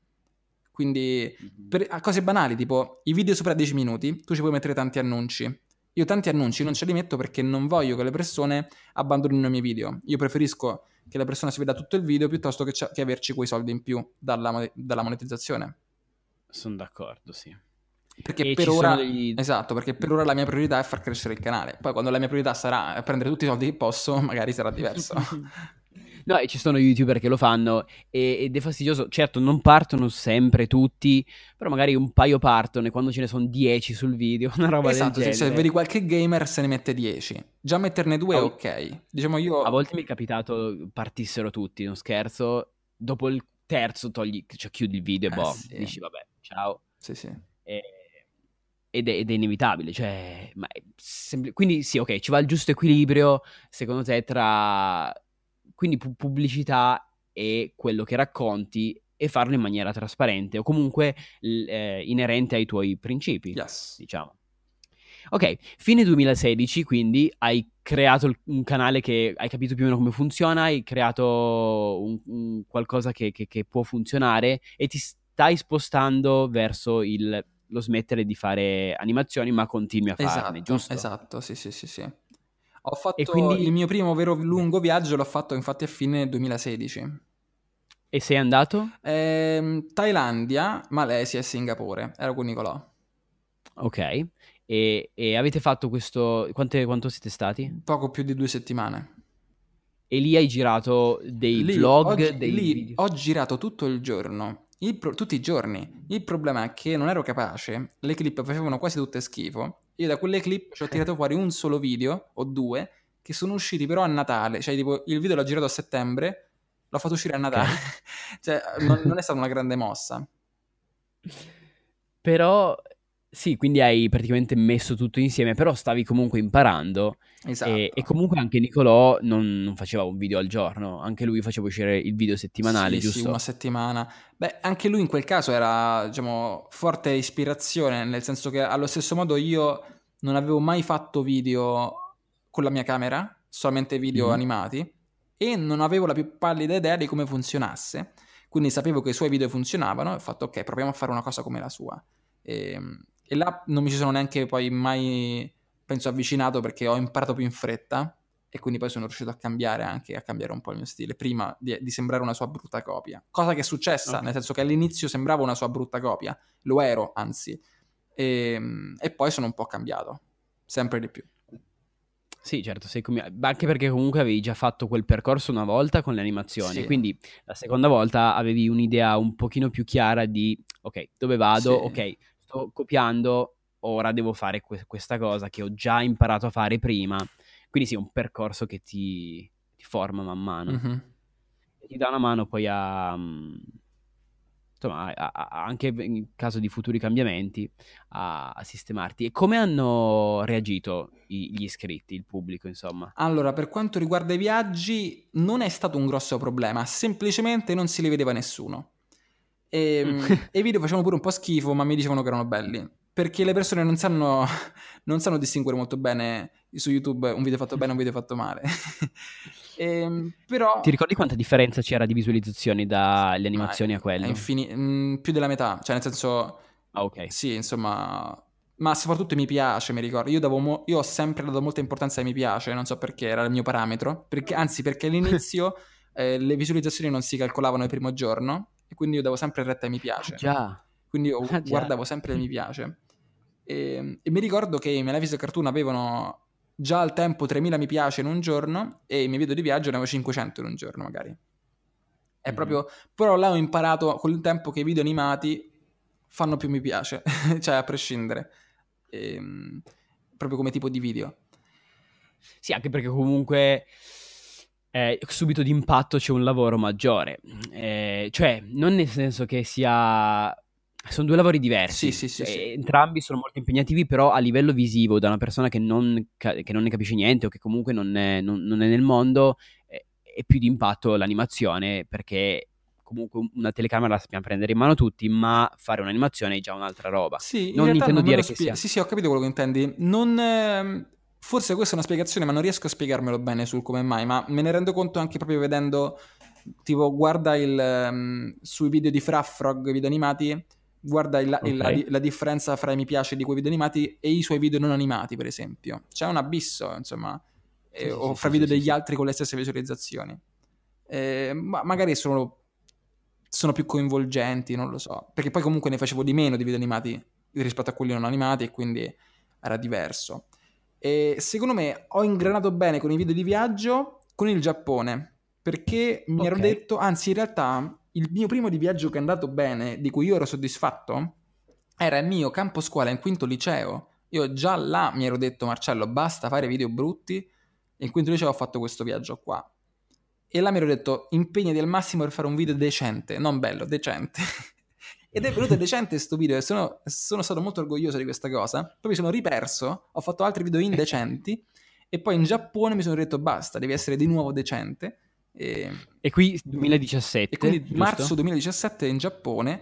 quindi mhm. per, a cose banali, tipo i video sopra 10 minuti, tu ci puoi mettere tanti annunci. Io tanti annunci non ce li metto perché non voglio che le persone abbandonino i miei video. Io preferisco che la persona si veda tutto il video piuttosto che, che averci quei soldi in più dalla, dalla monetizzazione. Sono d'accordo, sì. Perché e per ora, degli... esatto, perché per ora la mia priorità è far crescere il canale. Poi quando la mia priorità sarà prendere tutti i soldi che posso, magari sarà diverso. No, e ci sono youtuber che lo fanno e, ed è fastidioso. Certo, non partono sempre tutti, però magari un paio partono e quando ce ne sono 10 sul video, una roba esatto, del genere. Esatto, se vedi qualche gamer se ne mette 10. Già metterne due è ok. Diciamo io... A volte mi è capitato partissero tutti, non scherzo. Dopo il terzo togli, cioè chiudi il video e eh, boh, sì. dici vabbè, ciao. Sì, sì. E ed è, ed è, inevitabile. Cioè, sembra... quindi sì, ok, ci va il giusto equilibrio, secondo te, tra quindi pu- pubblicità e quello che racconti e farlo in maniera trasparente o comunque eh, inerente ai tuoi principi, yes. diciamo. Ok, fine 2016, quindi hai creato un canale che hai capito più o meno come funziona, hai creato un, un qualcosa che, che, che, può funzionare e ti stai spostando verso il, lo smettere di fare animazioni, ma continui a farne, esatto, giusto? Esatto, sì, sì, sì, sì. Ho fatto quindi... il mio primo vero lungo viaggio, l'ho fatto infatti a fine 2016. E sei andato? Eh, Thailandia, Malesia e Singapore. Ero con Nicolò. Ok. E, e avete fatto questo... Quante, quanto siete stati? Poco più di due settimane. E lì hai girato dei lì, vlog, oggi, dei lì video? Ho girato tutto il giorno. Pro- tutti i giorni. Il problema è che non ero capace, le clip facevano quasi tutte schifo io da quelle clip ci ho tirato fuori un solo video o due che sono usciti però a Natale, cioè tipo il video l'ho girato a settembre, l'ho fatto uscire a Natale, okay. cioè non, non è stata una grande mossa. Però sì, quindi hai praticamente messo tutto insieme, però stavi comunque imparando. Esatto. E, e comunque anche Nicolò non, non, faceva un video al giorno, anche lui faceva uscire il video settimanale, sì, giusto? Sì, una settimana. Beh, anche lui in quel caso era, diciamo, forte ispirazione, nel senso che allo stesso modo io non avevo mai fatto video con la mia camera, solamente video mm. animati, e non avevo la più pallida idea di come funzionasse. Quindi sapevo che i suoi video funzionavano e ho fatto ok, proviamo a fare una cosa come la sua. E, ehm, e là non mi ci sono neanche poi mai, penso, avvicinato perché ho imparato più in fretta e quindi poi sono riuscito a cambiare anche, a cambiare un po' il mio stile, prima di, di sembrare una sua brutta copia. Cosa che è successa, okay. nel senso che all'inizio sembravo una sua brutta copia, lo ero anzi, e, ehm, e poi sono un po' cambiato, sempre di più. Sì, certo, com- anche perché comunque avevi già fatto quel percorso una volta con le animazioni, sì. quindi la seconda volta avevi un'idea un pochino più chiara di, ok, dove vado, sì. ok, sto copiando, ora devo fare que- questa cosa che ho già imparato a fare prima. Quindi sì, è un percorso che ti, ti forma man mano. Mm-hmm. E ti dà una mano poi a... Mm, insomma, a, a, anche in caso di futuri cambiamenti, a, a sistemarti. E come hanno reagito i, gli iscritti, il pubblico, insomma? Allora, per quanto riguarda i viaggi, non è stato un grosso problema, semplicemente non si li vedeva nessuno. E, mm. e i video facevano pure un po' schifo, ma mi dicevano che erano belli. Perché le persone non sanno, non sanno distinguere molto bene su YouTube un video fatto bene e un video fatto male. e, ehm, però... Ti ricordi quanta differenza c'era di visualizzazioni dalle animazioni a quelle? Mh, mm, più della metà, cioè nel senso... Ah, ok. Sì, insomma... Ma soprattutto mi piace, mi ricordo. Io, mo- io, ho sempre dato molta importanza ai mi piace, non so perché, era il mio parametro. Perché, anzi, perché all'inizio eh, le visualizzazioni non si calcolavano il primo giorno quindi io davo sempre retta ai mi piace. Ah, già. Quindi io ah, guardavo sempre mi piace. E, e, mi ricordo che i Maleficent Cartoon avevano già al tempo 3000 mi piace in un giorno e i miei video di viaggio ne avevo 500 in un giorno magari. È mm. proprio... Però là ho imparato con il tempo che i video animati fanno più mi piace, cioè a prescindere. E, ehm, proprio come tipo di video. Sì, anche perché comunque eh, subito d'impatto c'è un lavoro maggiore. Eh, cioè, non nel senso che sia... Sono due lavori diversi. Sì, sì, sì, cioè, sì. Entrambi sono molto impegnativi, però a livello visivo, da una persona che non, che non ne capisce niente o che comunque non è, non, non è nel mondo, è, è più di impatto l'animazione perché comunque una telecamera la sappiamo prendere in mano tutti, ma fare un'animazione è già un'altra roba. Sì, non intendo non dire spie- che sia... Sì, sì, ho capito quello che intendi. Non... Eh Forse questa è una spiegazione, ma non riesco a spiegarmelo bene sul come mai, ma me ne rendo conto anche proprio vedendo, tipo, guarda il, um, sui video di Fraffrog, video animati, guarda il, okay. il, la, la, differenza fra i mi piace di quei video animati e i suoi video non animati, per esempio. C'è un abisso, insomma, sì, eh, sì, o sì, fra video degli altri con le stesse visualizzazioni. Eh, ma magari sono, sono più coinvolgenti, non lo so, perché poi comunque ne facevo di meno di video animati rispetto a quelli non animati e quindi era diverso. E secondo me ho ingranato bene con i video di viaggio con il Giappone, perché mi okay. ero detto, anzi in realtà il mio primo di viaggio che è andato bene, di cui io ero soddisfatto, era il mio campo scuola in quinto liceo. Io già là mi ero detto, Marcello, basta fare video brutti. E in quinto liceo ho fatto questo viaggio qua. E là mi ero detto, impegnati al massimo per fare un video decente, non bello, decente. Ed è venuto decente questo video e sono, sono, stato molto orgoglioso di questa cosa. Poi mi sono riperso, ho fatto altri video indecenti e poi in Giappone mi sono detto basta, devi essere di nuovo decente. E, e qui 2017. E quindi giusto? marzo 2017 in Giappone,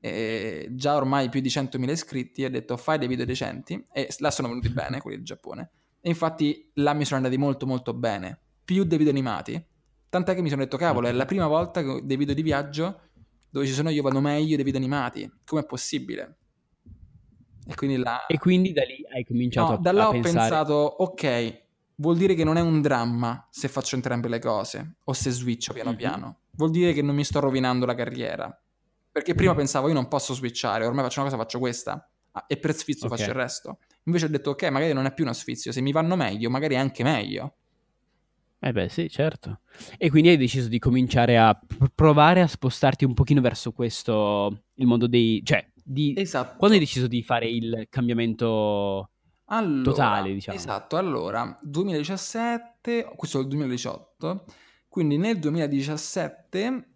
eh, già ormai più di 100.000 iscritti, ho detto fai dei video decenti e là sono venuti bene quelli del Giappone. E infatti là mi sono andati molto molto bene, più dei video animati. Tant'è che mi sono detto cavolo, è la prima volta che dei video di viaggio dove ci sono io vanno meglio dei video animati. Com'è possibile? E quindi, là... e quindi da lì hai cominciato no, a, da là a ho pensare... pensato, ok, vuol dire che non è un dramma se faccio entrambe le cose o se switcho piano mm-hmm. piano. Vuol dire che non mi sto rovinando la carriera. Perché prima pensavo io non posso switchare, ormai faccio una cosa, faccio questa. Ah, e per sfizio okay. faccio il resto. Invece ho detto, ok, magari non è più uno sfizio, se mi vanno meglio, magari anche meglio. Eh beh, sì, certo. E quindi hai deciso di cominciare a provare a spostarti un pochino verso questo, il mondo dei... cioè, di... Esatto. Quando hai deciso di fare il cambiamento Allora, totale, diciamo. Esatto, allora, 2017, questo è il 2018, quindi nel 2017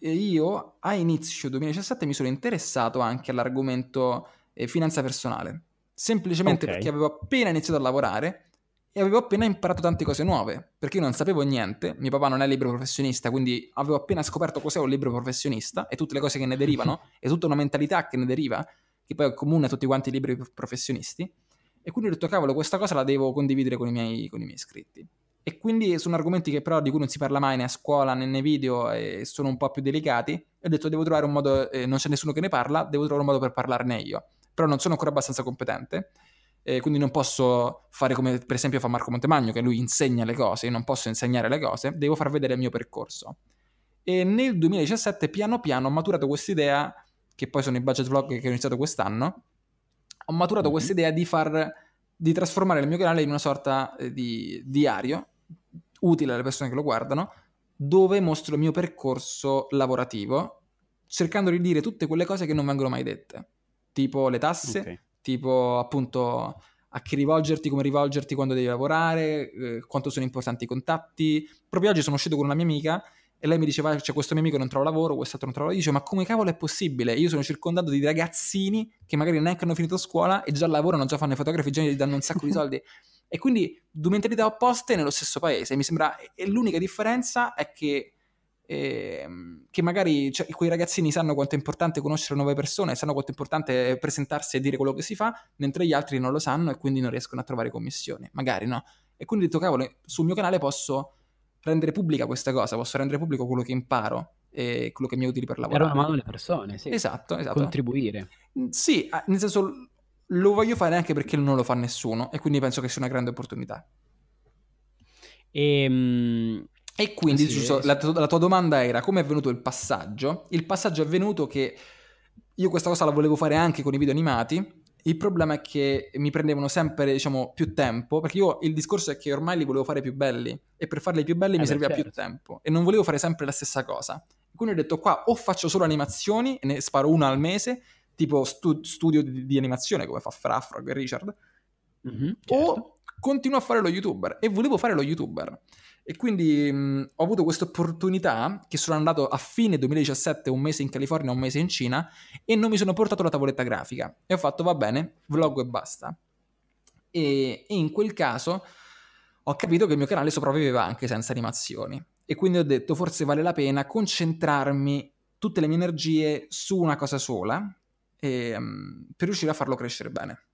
eh, io a inizio 2017 mi sono interessato anche all'argomento eh, finanza personale, semplicemente Ok. perché avevo appena iniziato a lavorare e avevo appena imparato tante cose nuove, perché io non sapevo niente, mio papà non è libero professionista, quindi avevo appena scoperto cos'è un libero professionista e tutte le cose che ne derivano e tutta una mentalità che ne deriva, che poi è comune a tutti quanti i liberi professionisti. E quindi ho detto, cavolo, questa cosa la devo condividere con i miei, con i miei iscritti. E quindi sono argomenti che però di cui non si parla mai né a scuola né nei video e sono un po' più delicati. E ho detto, devo trovare un modo, eh, non c'è nessuno che ne parla, devo trovare un modo per parlarne io. Però non sono ancora abbastanza competente, eh, quindi non posso fare come per esempio fa Marco Montemagno, che lui insegna le cose, io non posso insegnare le cose, devo far vedere il mio percorso. E nel 2017 piano piano ho maturato questa idea, che poi sono i budget vlog che ho iniziato quest'anno, ho maturato Mhm. questa idea di far di trasformare il mio canale in una sorta eh, di diario utile alle persone che lo guardano, dove mostro il mio percorso lavorativo, cercando di dire tutte quelle cose che non vengono mai dette, tipo le tasse, Ok. Tipo appunto a chi rivolgerti, come rivolgerti quando devi lavorare, eh, quanto sono importanti i contatti. Proprio oggi sono uscito con una mia amica e lei mi diceva c'è questo mio amico non trova lavoro, quest'altro non trova lavoro. Io dicevo ma come cavolo è possibile? Io sono circondato di ragazzini che magari neanche hanno finito scuola e già lavorano, già fanno i fotografi, già gli danno un sacco di soldi. E quindi due mentalità opposte nello stesso paese. Mi sembra... E l'unica differenza è che ehm, che magari cioè, quei ragazzini sanno quanto è importante conoscere nuove persone, sanno quanto è importante presentarsi e dire quello che si fa, mentre gli altri non lo sanno e quindi non riescono a trovare commissioni. Magari no. E quindi ho detto, cavolo, sul mio canale posso rendere pubblica questa cosa, posso rendere pubblico quello che imparo e quello che mi è utile per lavorare. una mano alle persone, sì. Esatto, esatto. Contribuire. Sì, nel senso lo voglio fare anche perché non lo fa nessuno e quindi penso che sia una grande opportunità. E, mm, E quindi Sì, giusto, sì. la, la tua domanda era come è venuto il passaggio? Il passaggio è venuto che io questa cosa la volevo fare anche con i video animati. Il problema è che mi prendevano sempre, diciamo, più tempo, perché io il discorso è che ormai li volevo fare più belli e per farli più belli Eh mi beh, serviva più certo. tempo e non volevo fare sempre la stessa cosa. Quindi ho detto qua o faccio solo animazioni e ne sparo una al mese, tipo stu- studio di, di animazione come fa Frafrog e Richard, mhm, certo. o continuo a fare lo youtuber e volevo fare lo youtuber e quindi mh, ho avuto questa opportunità che sono andato a fine 2017 un mese in California un mese in Cina e non mi sono portato la tavoletta grafica. E ho fatto va bene vlog e basta. E, e in quel caso ho capito che il mio canale sopravviveva anche senza animazioni. E quindi ho detto forse vale la pena concentrarmi tutte le mie energie su una cosa sola e, mh, per riuscire a farlo crescere bene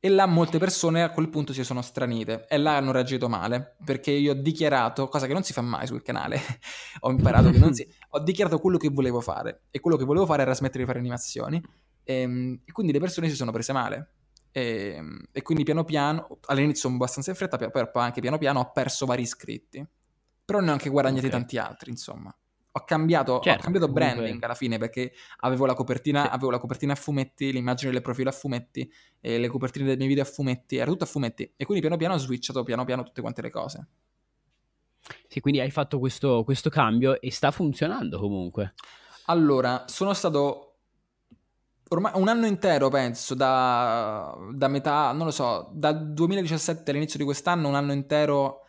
e là molte persone a quel punto si sono stranite e là hanno reagito male perché io ho dichiarato, cosa che non si fa mai sul canale, ho imparato che non si... ho dichiarato quello che volevo fare e quello che volevo fare era smettere di fare animazioni e, e quindi le persone si sono prese male e, e quindi piano piano, all'inizio abbastanza in fretta, poi poi anche piano piano ho perso vari iscritti, però ne ho anche guadagnati Ok. tanti altri insomma. Ho cambiato, Certo, ho cambiato comunque- branding alla fine perché avevo la copertina, Sì. avevo la copertina a fumetti, l'immagine del profilo a fumetti, le copertine dei miei video a fumetti, era tutto a fumetti e quindi piano piano ho switchato piano piano tutte quante le cose. Sì, quindi hai fatto questo, questo cambio e sta funzionando comunque. Allora, sono stato ormai un anno intero, penso, da, da metà, non lo so, dal 2017 all'inizio di quest'anno, un anno intero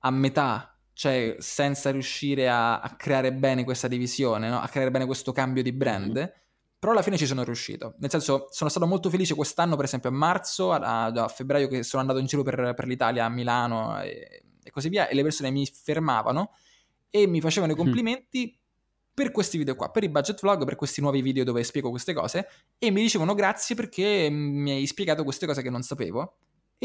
a metà, cioè senza riuscire a, a creare bene questa divisione, no? a creare bene questo cambio di brand. Però alla fine ci sono riuscito. Nel senso, sono stato molto felice quest'anno, per esempio a marzo, a, a febbraio, che sono andato in giro per, per l'Italia, a Milano e, e così via, e le persone mi fermavano e mi facevano i Mhm. complimenti per questi video qua, per i budget vlog, per questi nuovi video dove spiego queste cose e mi dicevano grazie perché mi hai spiegato queste cose che non sapevo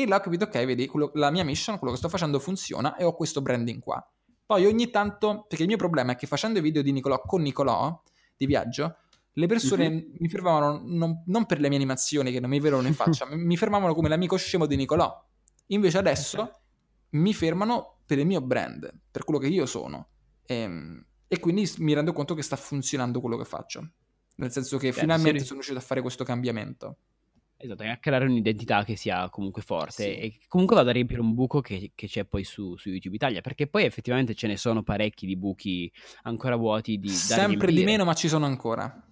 e là ho capito ok, vedi, quello- la mia mission, quello che sto facendo funziona e ho questo branding qua. Poi ogni tanto, perché il mio problema è che facendo i video di Nicolò con Nicolò di viaggio, le persone Mhm. mi fermavano non, non per le mie animazioni che non mi vedevano in faccia, mi- fermavano come l'amico scemo di Nicolò. Invece adesso mi fermano per il mio brand, per quello che io sono. Ehm, E, quindi mi rendo conto che sta funzionando quello che faccio. Nel senso che Beh, finalmente se- sono riuscito a fare questo cambiamento. Esatto, a creare un'identità che sia comunque forte Sì. e comunque vada a riempire un buco che, che c'è poi su, su YouTube Italia, perché poi effettivamente ce ne sono parecchi di buchi ancora vuoti di Sempre di meno, ma ci sono ancora.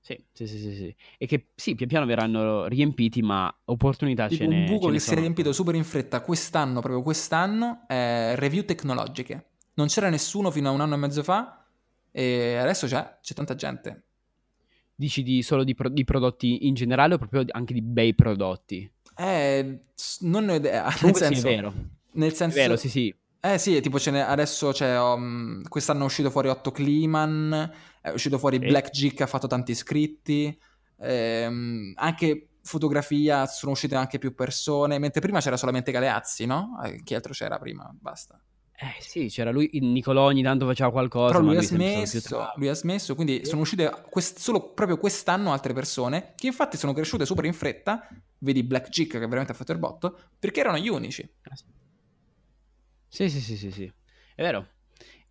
Sì, sì, sì, sì, sì. E che sì, pian piano verranno riempiti, ma opportunità Tipo ce un ne buco ce ne che si è sono. riempito super in fretta quest'anno, proprio quest'anno, è review tecnologiche. Non c'era nessuno fino a un anno e mezzo fa e adesso c'è, c'è tanta gente. Dici di, solo di, pro- di prodotti in generale o proprio anche di bei prodotti? Eh, non ne ho idea, nel Comunque sì, senso... è vero. Nel È senso... vero, sì, sì. Eh sì, tipo adesso c'è, um, quest'anno è uscito fuori Otto Kliman, è uscito fuori Sì. Black G che ha fatto tanti iscritti, ehm, anche fotografia sono uscite anche più persone, mentre prima c'era solamente Galeazzi, no? Eh, chi altro c'era prima? Basta. Eh sì, c'era lui, Nicolò ogni tanto faceva qualcosa, Però lui ha smesso, lui ha smesso, quindi sono uscite quest- solo proprio quest'anno altre persone, che infatti sono cresciute super in fretta, vedi Black Chick che veramente ha fatto il botto, perché erano gli unici. Ah. Sì, sì, sì, sì, sì, è vero.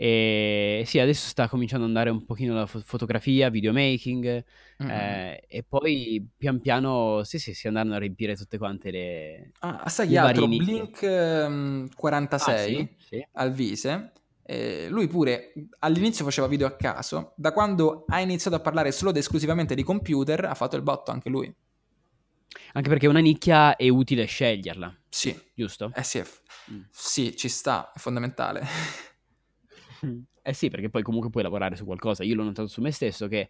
E sì, adesso sta cominciando ad andare un pochino la fo- fotografia, videomaking, Mm. eh, e poi pian piano, sì, sì, si andranno a riempire tutte quante le... Ah, sai chi le altro? varie nicchie. Blink ehm, 46 Ah, sì? Sì. al Vise. eh, lui pure all'inizio faceva video a caso, da quando ha iniziato a parlare solo ed esclusivamente di computer ha fatto il botto anche lui. Anche perché una nicchia è utile sceglierla, Sì, giusto? eh sì, f- Mm. sì, ci sta, è fondamentale. Eh sì, perché poi comunque puoi lavorare su qualcosa. Io l'ho notato su me stesso che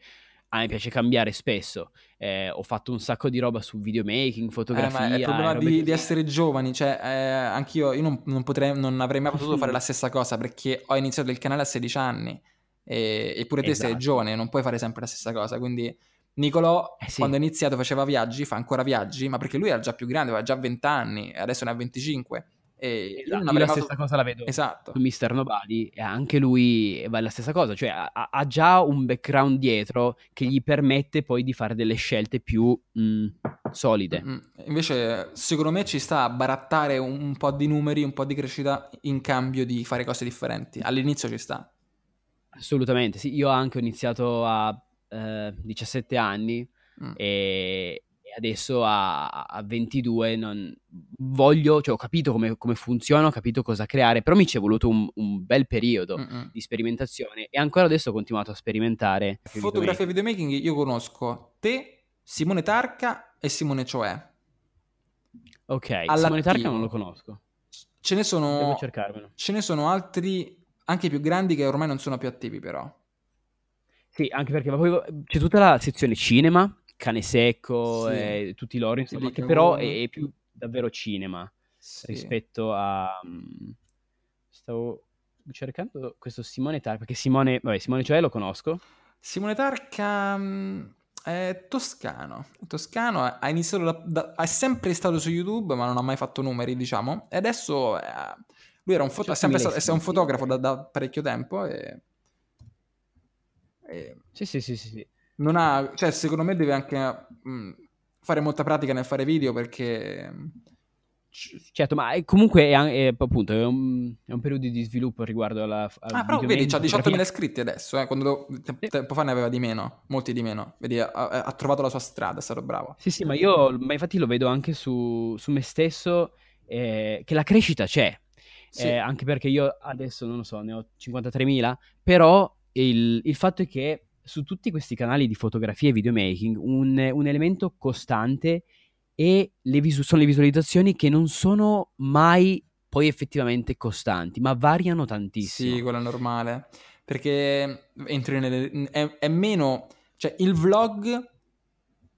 a me piace cambiare spesso. Eh, ho fatto un sacco di roba su videomaking, Eh, fotografia. ma è il problema di, di essere giovani, cioè eh, anch'io io non, non potrei, non avrei mai potuto fare la stessa cosa perché ho iniziato il canale a 16 anni e, eppure te sei Esatto. giovane, non puoi fare sempre la stessa cosa, quindi Nicolò Eh sì. quando ha iniziato faceva viaggi, fa ancora viaggi, ma perché lui era già più grande, aveva già 20 anni, adesso ne ha 25 e io Esatto, io avrei la stessa cosa la vedo Esatto. su Mister Nobody e anche lui va la stessa cosa, cioè ha, ha già un background dietro che gli permette poi di fare delle scelte più mm, solide. Mm, Invece, secondo me ci sta a barattare un, po' di numeri, un po' di crescita in cambio di fare cose differenti. All'inizio ci sta. Assolutamente, sì, io anche ho iniziato a eh, 17 anni Mm. e adesso a, a 22 non voglio, cioè ho capito come, come funziona, ho capito cosa creare, però mi ci è voluto un, un bel periodo Mm-mm. di sperimentazione e ancora adesso ho continuato a sperimentare. Fotografia e videomaking, io conosco te, Simone Tarca e Simone Cioè. Ok, All'attivo. Simone Tarca non lo conosco, Ce ne devo sono, cercarmelo. ce ne sono altri anche più grandi che ormai non sono più attivi però. Sì, anche perché poi c'è tutta la sezione cinema, Cane Secco Sì. e tutti loro, insomma, che però è, è più davvero cinema Sì. rispetto a... mm, Stavo cercando questo Simone Tarca, perché Simone, vabbè, Simone Cioè lo conosco. Simone Tarca mm, è toscano. È toscano, ha iniziato da, da- è sempre stato su YouTube, ma non ha mai fatto numeri, diciamo. E adesso eh, lui era un, foto- è sempre stato, è un fotografo da, da parecchio tempo e, e Sì, sì, sì, sì, sì. Non ha, cioè, secondo me deve anche mm, fare molta pratica nel fare video perché mm, Certo, ma è- comunque è, è, appunto è un, è un periodo di sviluppo riguardo alla... al Ah, però vedi, c'ha 18.000 fotografia. iscritti adesso, eh, quando te- tempo fa ne aveva di meno, molti di meno. Vedi, ha, ha- ha trovato la sua strada, è stato bravo. Sì, sì, ma io, ma infatti lo vedo anche su, su me stesso, eh, che la crescita c'è. Sì. Eh, anche perché io adesso non lo so, ne ho 53.000, però il, il fatto è che su tutti questi canali di fotografia e videomaking un, un elemento costante e le visu- sono le visualizzazioni che non sono mai poi effettivamente costanti, ma variano tantissimo. Sì, quello è normale. Perché entri nelle... è, è meno... Cioè, il vlog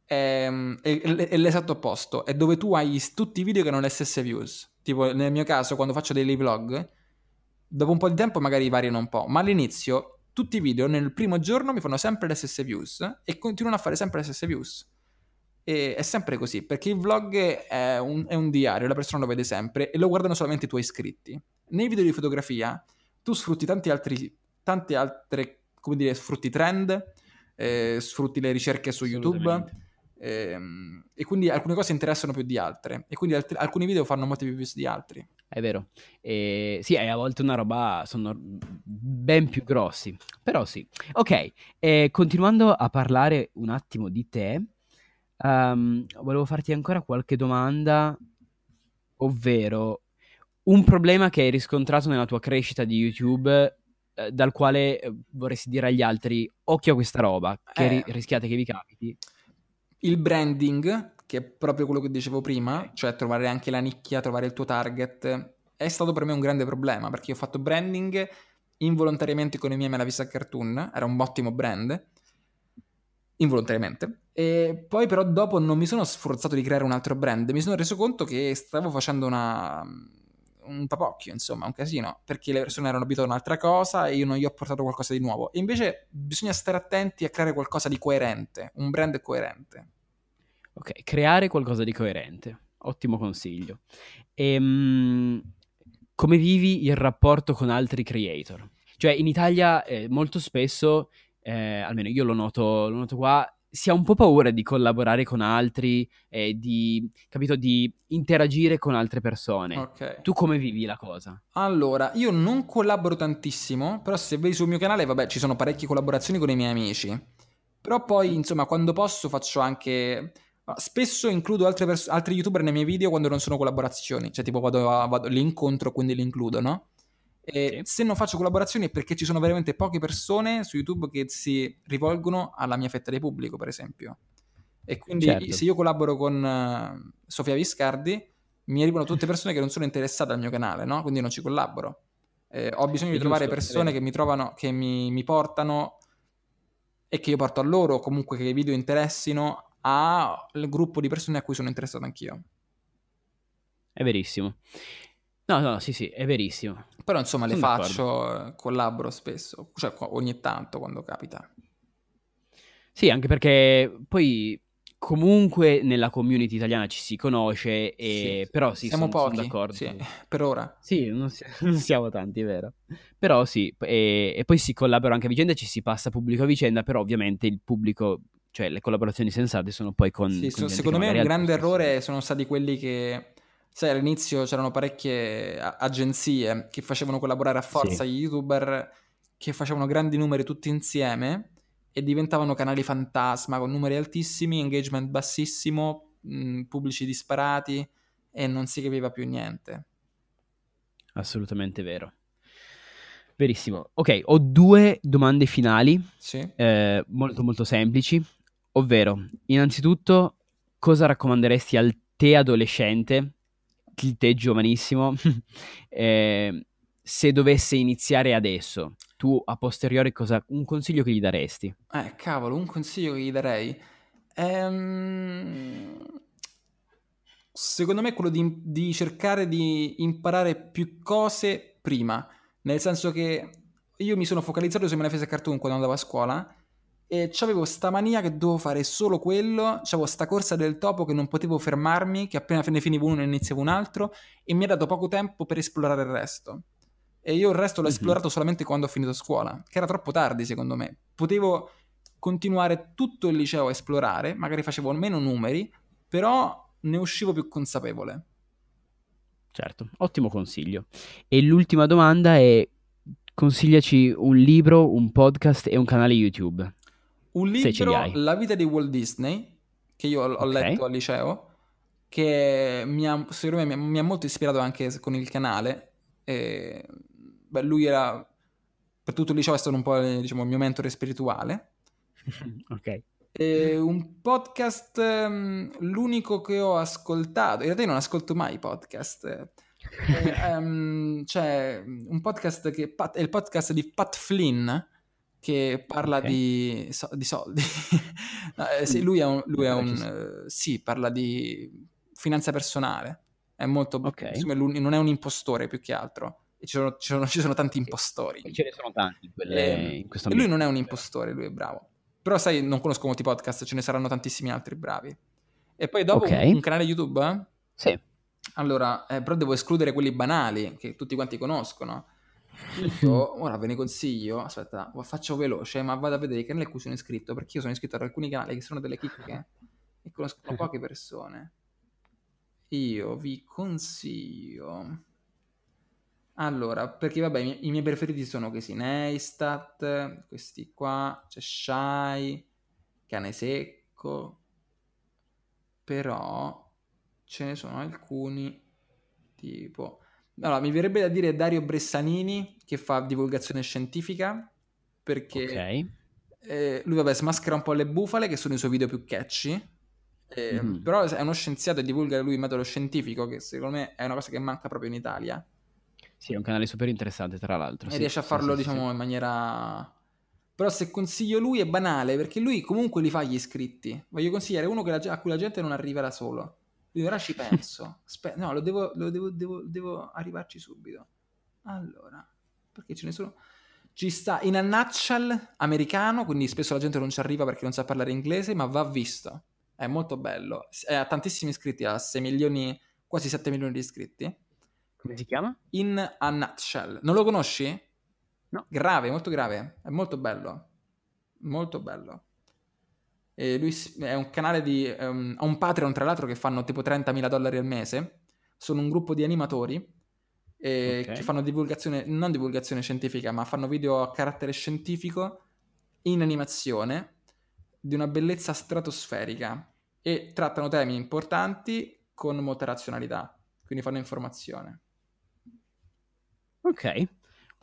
è, è- è l'esatto opposto. È dove tu hai tutti i video che hanno le stesse views. Tipo, nel mio caso, quando faccio dei vlog, dopo un po' di tempo magari variano un po'. Ma all'inizio, tutti i video nel primo giorno mi fanno sempre le stesse views e continuano a fare sempre le stesse views. E è sempre così, perché il vlog è un, è un diario, la persona lo vede sempre e lo guardano solamente i tuoi iscritti. Nei video di fotografia tu sfrutti tanti altri, tante altre, come dire, sfrutti trend, eh, sfrutti le ricerche su YouTube ehm, e quindi alcune cose interessano più di altre e quindi altri- alcuni video fanno molti più views di altri. È vero. E, sì, e a volte una roba sono ben più grossi. Però sì. Ok, e continuando a parlare un attimo di te, ehm, volevo farti ancora qualche domanda, ovvero un problema che hai riscontrato nella tua crescita di YouTube eh, dal quale eh, vorresti dire agli altri occhio a questa roba, che Eh. ri- rischiate che vi capiti? Il branding, che è proprio quello che dicevo prima, cioè trovare anche la nicchia, trovare il tuo target, è stato per me un grande problema perché ho fatto branding involontariamente con i miei Mela Vista Cartoon, era un ottimo brand, involontariamente. E poi però dopo non mi sono sforzato di creare un altro brand, mi sono reso conto che stavo facendo una un papocchio, insomma, un casino, perché le persone erano abituate a un'altra cosa e io non gli ho portato qualcosa di nuovo. E invece bisogna stare attenti a creare qualcosa di coerente, un brand coerente. Ok, creare qualcosa di coerente. Ottimo consiglio. Ehm, come vivi il rapporto con altri creator? Cioè, in Italia eh, molto spesso, eh, almeno io lo noto, lo noto qua, si ha un po' paura di collaborare con altri, e di, capito, di interagire con altre persone. Ok. Tu come vivi la cosa? Allora, io non collaboro tantissimo, però se vedi sul mio canale, vabbè, ci sono parecchie collaborazioni con i miei amici. Però poi, insomma, quando posso faccio anche... Spesso includo altre pers- altri youtuber nei miei video quando non sono collaborazioni. Cioè, tipo, vado, a- vado- li incontro, quindi li includo, no? E Sì. se non faccio collaborazioni è perché ci sono veramente poche persone su YouTube che si rivolgono alla mia fetta di pubblico, per esempio. E quindi Certo. se io collaboro con eh, Sofia Viscardi, mi arrivano tutte persone che non sono interessate al mio canale, no? Quindi non ci collaboro. Eh, ho bisogno di trovare persone che mi trovano, che mi, mi portano e che io porto a loro, comunque che i video interessino al gruppo di persone a cui sono interessato anch'io. È verissimo. No, no, sì, sì, è verissimo. Però insomma le Sono d'accordo. faccio, eh, collaboro spesso, cioè ogni tanto quando capita. Sì, anche perché poi comunque nella community italiana ci si conosce, e... Sì, però sì, siamo sono pochi, d'accordo. sì, per ora. Sì, non, si- non siamo tanti, è vero. Però sì, e, e poi si collabora anche a vicenda, ci si passa pubblico a vicenda, però ovviamente il pubblico, cioè le collaborazioni sensate sono poi con... Sì, con so- secondo me un grande errore sono stati quelli che, sai, all'inizio c'erano parecchie agenzie che facevano collaborare a forza Sì. gli youtuber che facevano grandi numeri tutti insieme e diventavano canali fantasma con numeri altissimi, engagement bassissimo, mh, pubblici disparati e non si capiva più niente. Assolutamente vero. Verissimo. Ok, ho due domande finali, Sì? eh, molto molto semplici, ovvero, innanzitutto, cosa raccomanderesti al te adolescente, il te giovanissimo, eh, se dovesse iniziare adesso? Tu a posteriori cosa, un consiglio che gli daresti? Eh, cavolo, un consiglio che gli darei. Ehm, Secondo me è quello di, di cercare di imparare più cose prima. Nel senso che io mi sono focalizzato sui Manifest Cartoon quando andavo a scuola e avevo sta mania che dovevo fare solo quello, c'avevo sta corsa del topo che non potevo fermarmi, che appena ne finivo uno ne iniziavo un altro e mi ha dato poco tempo per esplorare il resto. E io il resto l'ho Mhm. esplorato solamente quando ho finito scuola, che era troppo tardi secondo me. Potevo continuare tutto il liceo a esplorare, magari facevo meno numeri, però ne uscivo più consapevole. Certo, ottimo consiglio. E l'ultima domanda è, consigliaci un libro, un podcast e un canale YouTube. Un libro. La vita di Walt Disney, che io ho, ho Ok. letto al liceo, che mi ha, secondo me mi ha, molto ispirato anche con il canale. E, beh, lui era, per tutto il liceo è stato un po' eh, diciamo, il mio mentore spirituale. ok. E un podcast, ehm, l'unico che ho ascoltato, in realtà io non ascolto mai i podcast. Eh, ehm, c'è un podcast che è il podcast di Pat Flynn che parla Ok. di, so- di soldi. No, eh, sì, lui è un, lui è un, eh, sì, parla di finanza personale. È molto, Ok. insomma, non è un impostore più che altro. E ci sono, ci sono- ci sono tanti impostori. Ce ne sono tanti quelle- Ehm, in questo e lui non è un impostore, lui è bravo. Però sai, non conosco molti podcast, ce ne saranno tantissimi altri bravi. E poi dopo Ok. un, un canale YouTube, eh? Sì. allora, eh, però devo escludere quelli banali, che tutti quanti conoscono. Io, ora ve ne consiglio, aspetta, faccio veloce, ma vado a vedere i canali a cui sono iscritto, perché io sono iscritto ad alcuni canali che sono delle chicche e conoscono poche persone. Io vi consiglio... Allora, perché vabbè, i miei, i miei preferiti sono questi Neistat, questi qua, c'è Shy, Cane Secco, però ce ne sono alcuni tipo... Allora, mi verrebbe da dire Dario Bressanini che fa divulgazione scientifica perché Ok. eh, lui vabbè smaschera un po' le bufale che sono i suoi video più catchy eh, Mhm. però è uno scienziato e divulga lui il metodo scientifico che secondo me è una cosa che manca proprio in Italia Sì, è un canale super interessante, tra l'altro. e sì, riesce a farlo sì, sì, diciamo in maniera però se consiglio lui è banale perché lui comunque li fa gli iscritti voglio consigliare uno che la a cui la gente non arriva da solo lui ora ci penso Aspe- no lo devo, lo devo, devo, devo arrivarci subito allora perché ce ne sono ci sta in a nutshell americano quindi spesso la gente non ci arriva perché non sa parlare inglese ma va visto è molto bello è- ha tantissimi iscritti ha 6 milioni quasi 7 milioni di iscritti. Come si chiama? in a nutshell. Non lo conosci? No. Grave, molto grave. È molto bello. Molto bello. E lui è un canale di... ehm, ha un Patreon, tra l'altro, che fanno tipo 30.000 dollari al mese. Sono un gruppo di animatori eh, Ok. che fanno divulgazione, non divulgazione scientifica, ma fanno video a carattere scientifico in animazione di una bellezza stratosferica e trattano temi importanti con molta razionalità, quindi fanno informazione. Ok,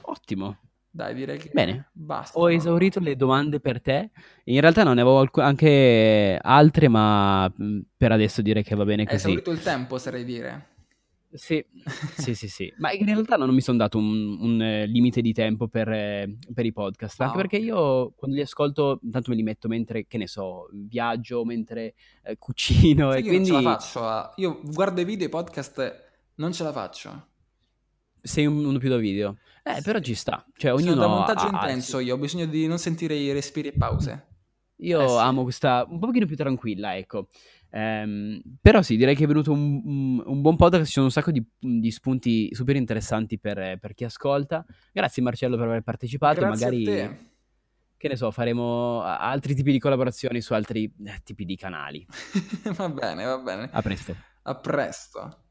ottimo. Dai, direi che Bene. basta. Ho esaurito le domande per te. In realtà non ne avevo alc- anche altre, ma mh, per adesso direi che va bene Hai così. esaurito il tempo, sarei dire. Sì, sì, sì, sì. Ma in realtà non mi sono dato un, un, eh, limite di tempo per, eh, per i podcast, Ah, anche perché io quando li ascolto, intanto me li metto mentre, che ne so, viaggio, mentre eh, cucino Sai e io non quindi ce la faccio. a- Io guardo i video e i podcast, non ce la faccio. Sei un- uno più da video. Eh, Sì. però ci sta. Cioè, Sono ognuno da montaggio ha- ha- intenso io, ho bisogno di non sentire i respiri e pause. Io Eh sì. amo questa un pochino più tranquilla, ecco. Ehm, però sì, direi che è venuto un, un- un buon podcast, ci sono un sacco di, di spunti super interessanti per, per chi ascolta. Grazie Marcello per aver partecipato Grazie magari, a te. che ne so, faremo altri tipi di collaborazioni su altri eh, tipi di canali. va bene, va bene. A presto. A presto.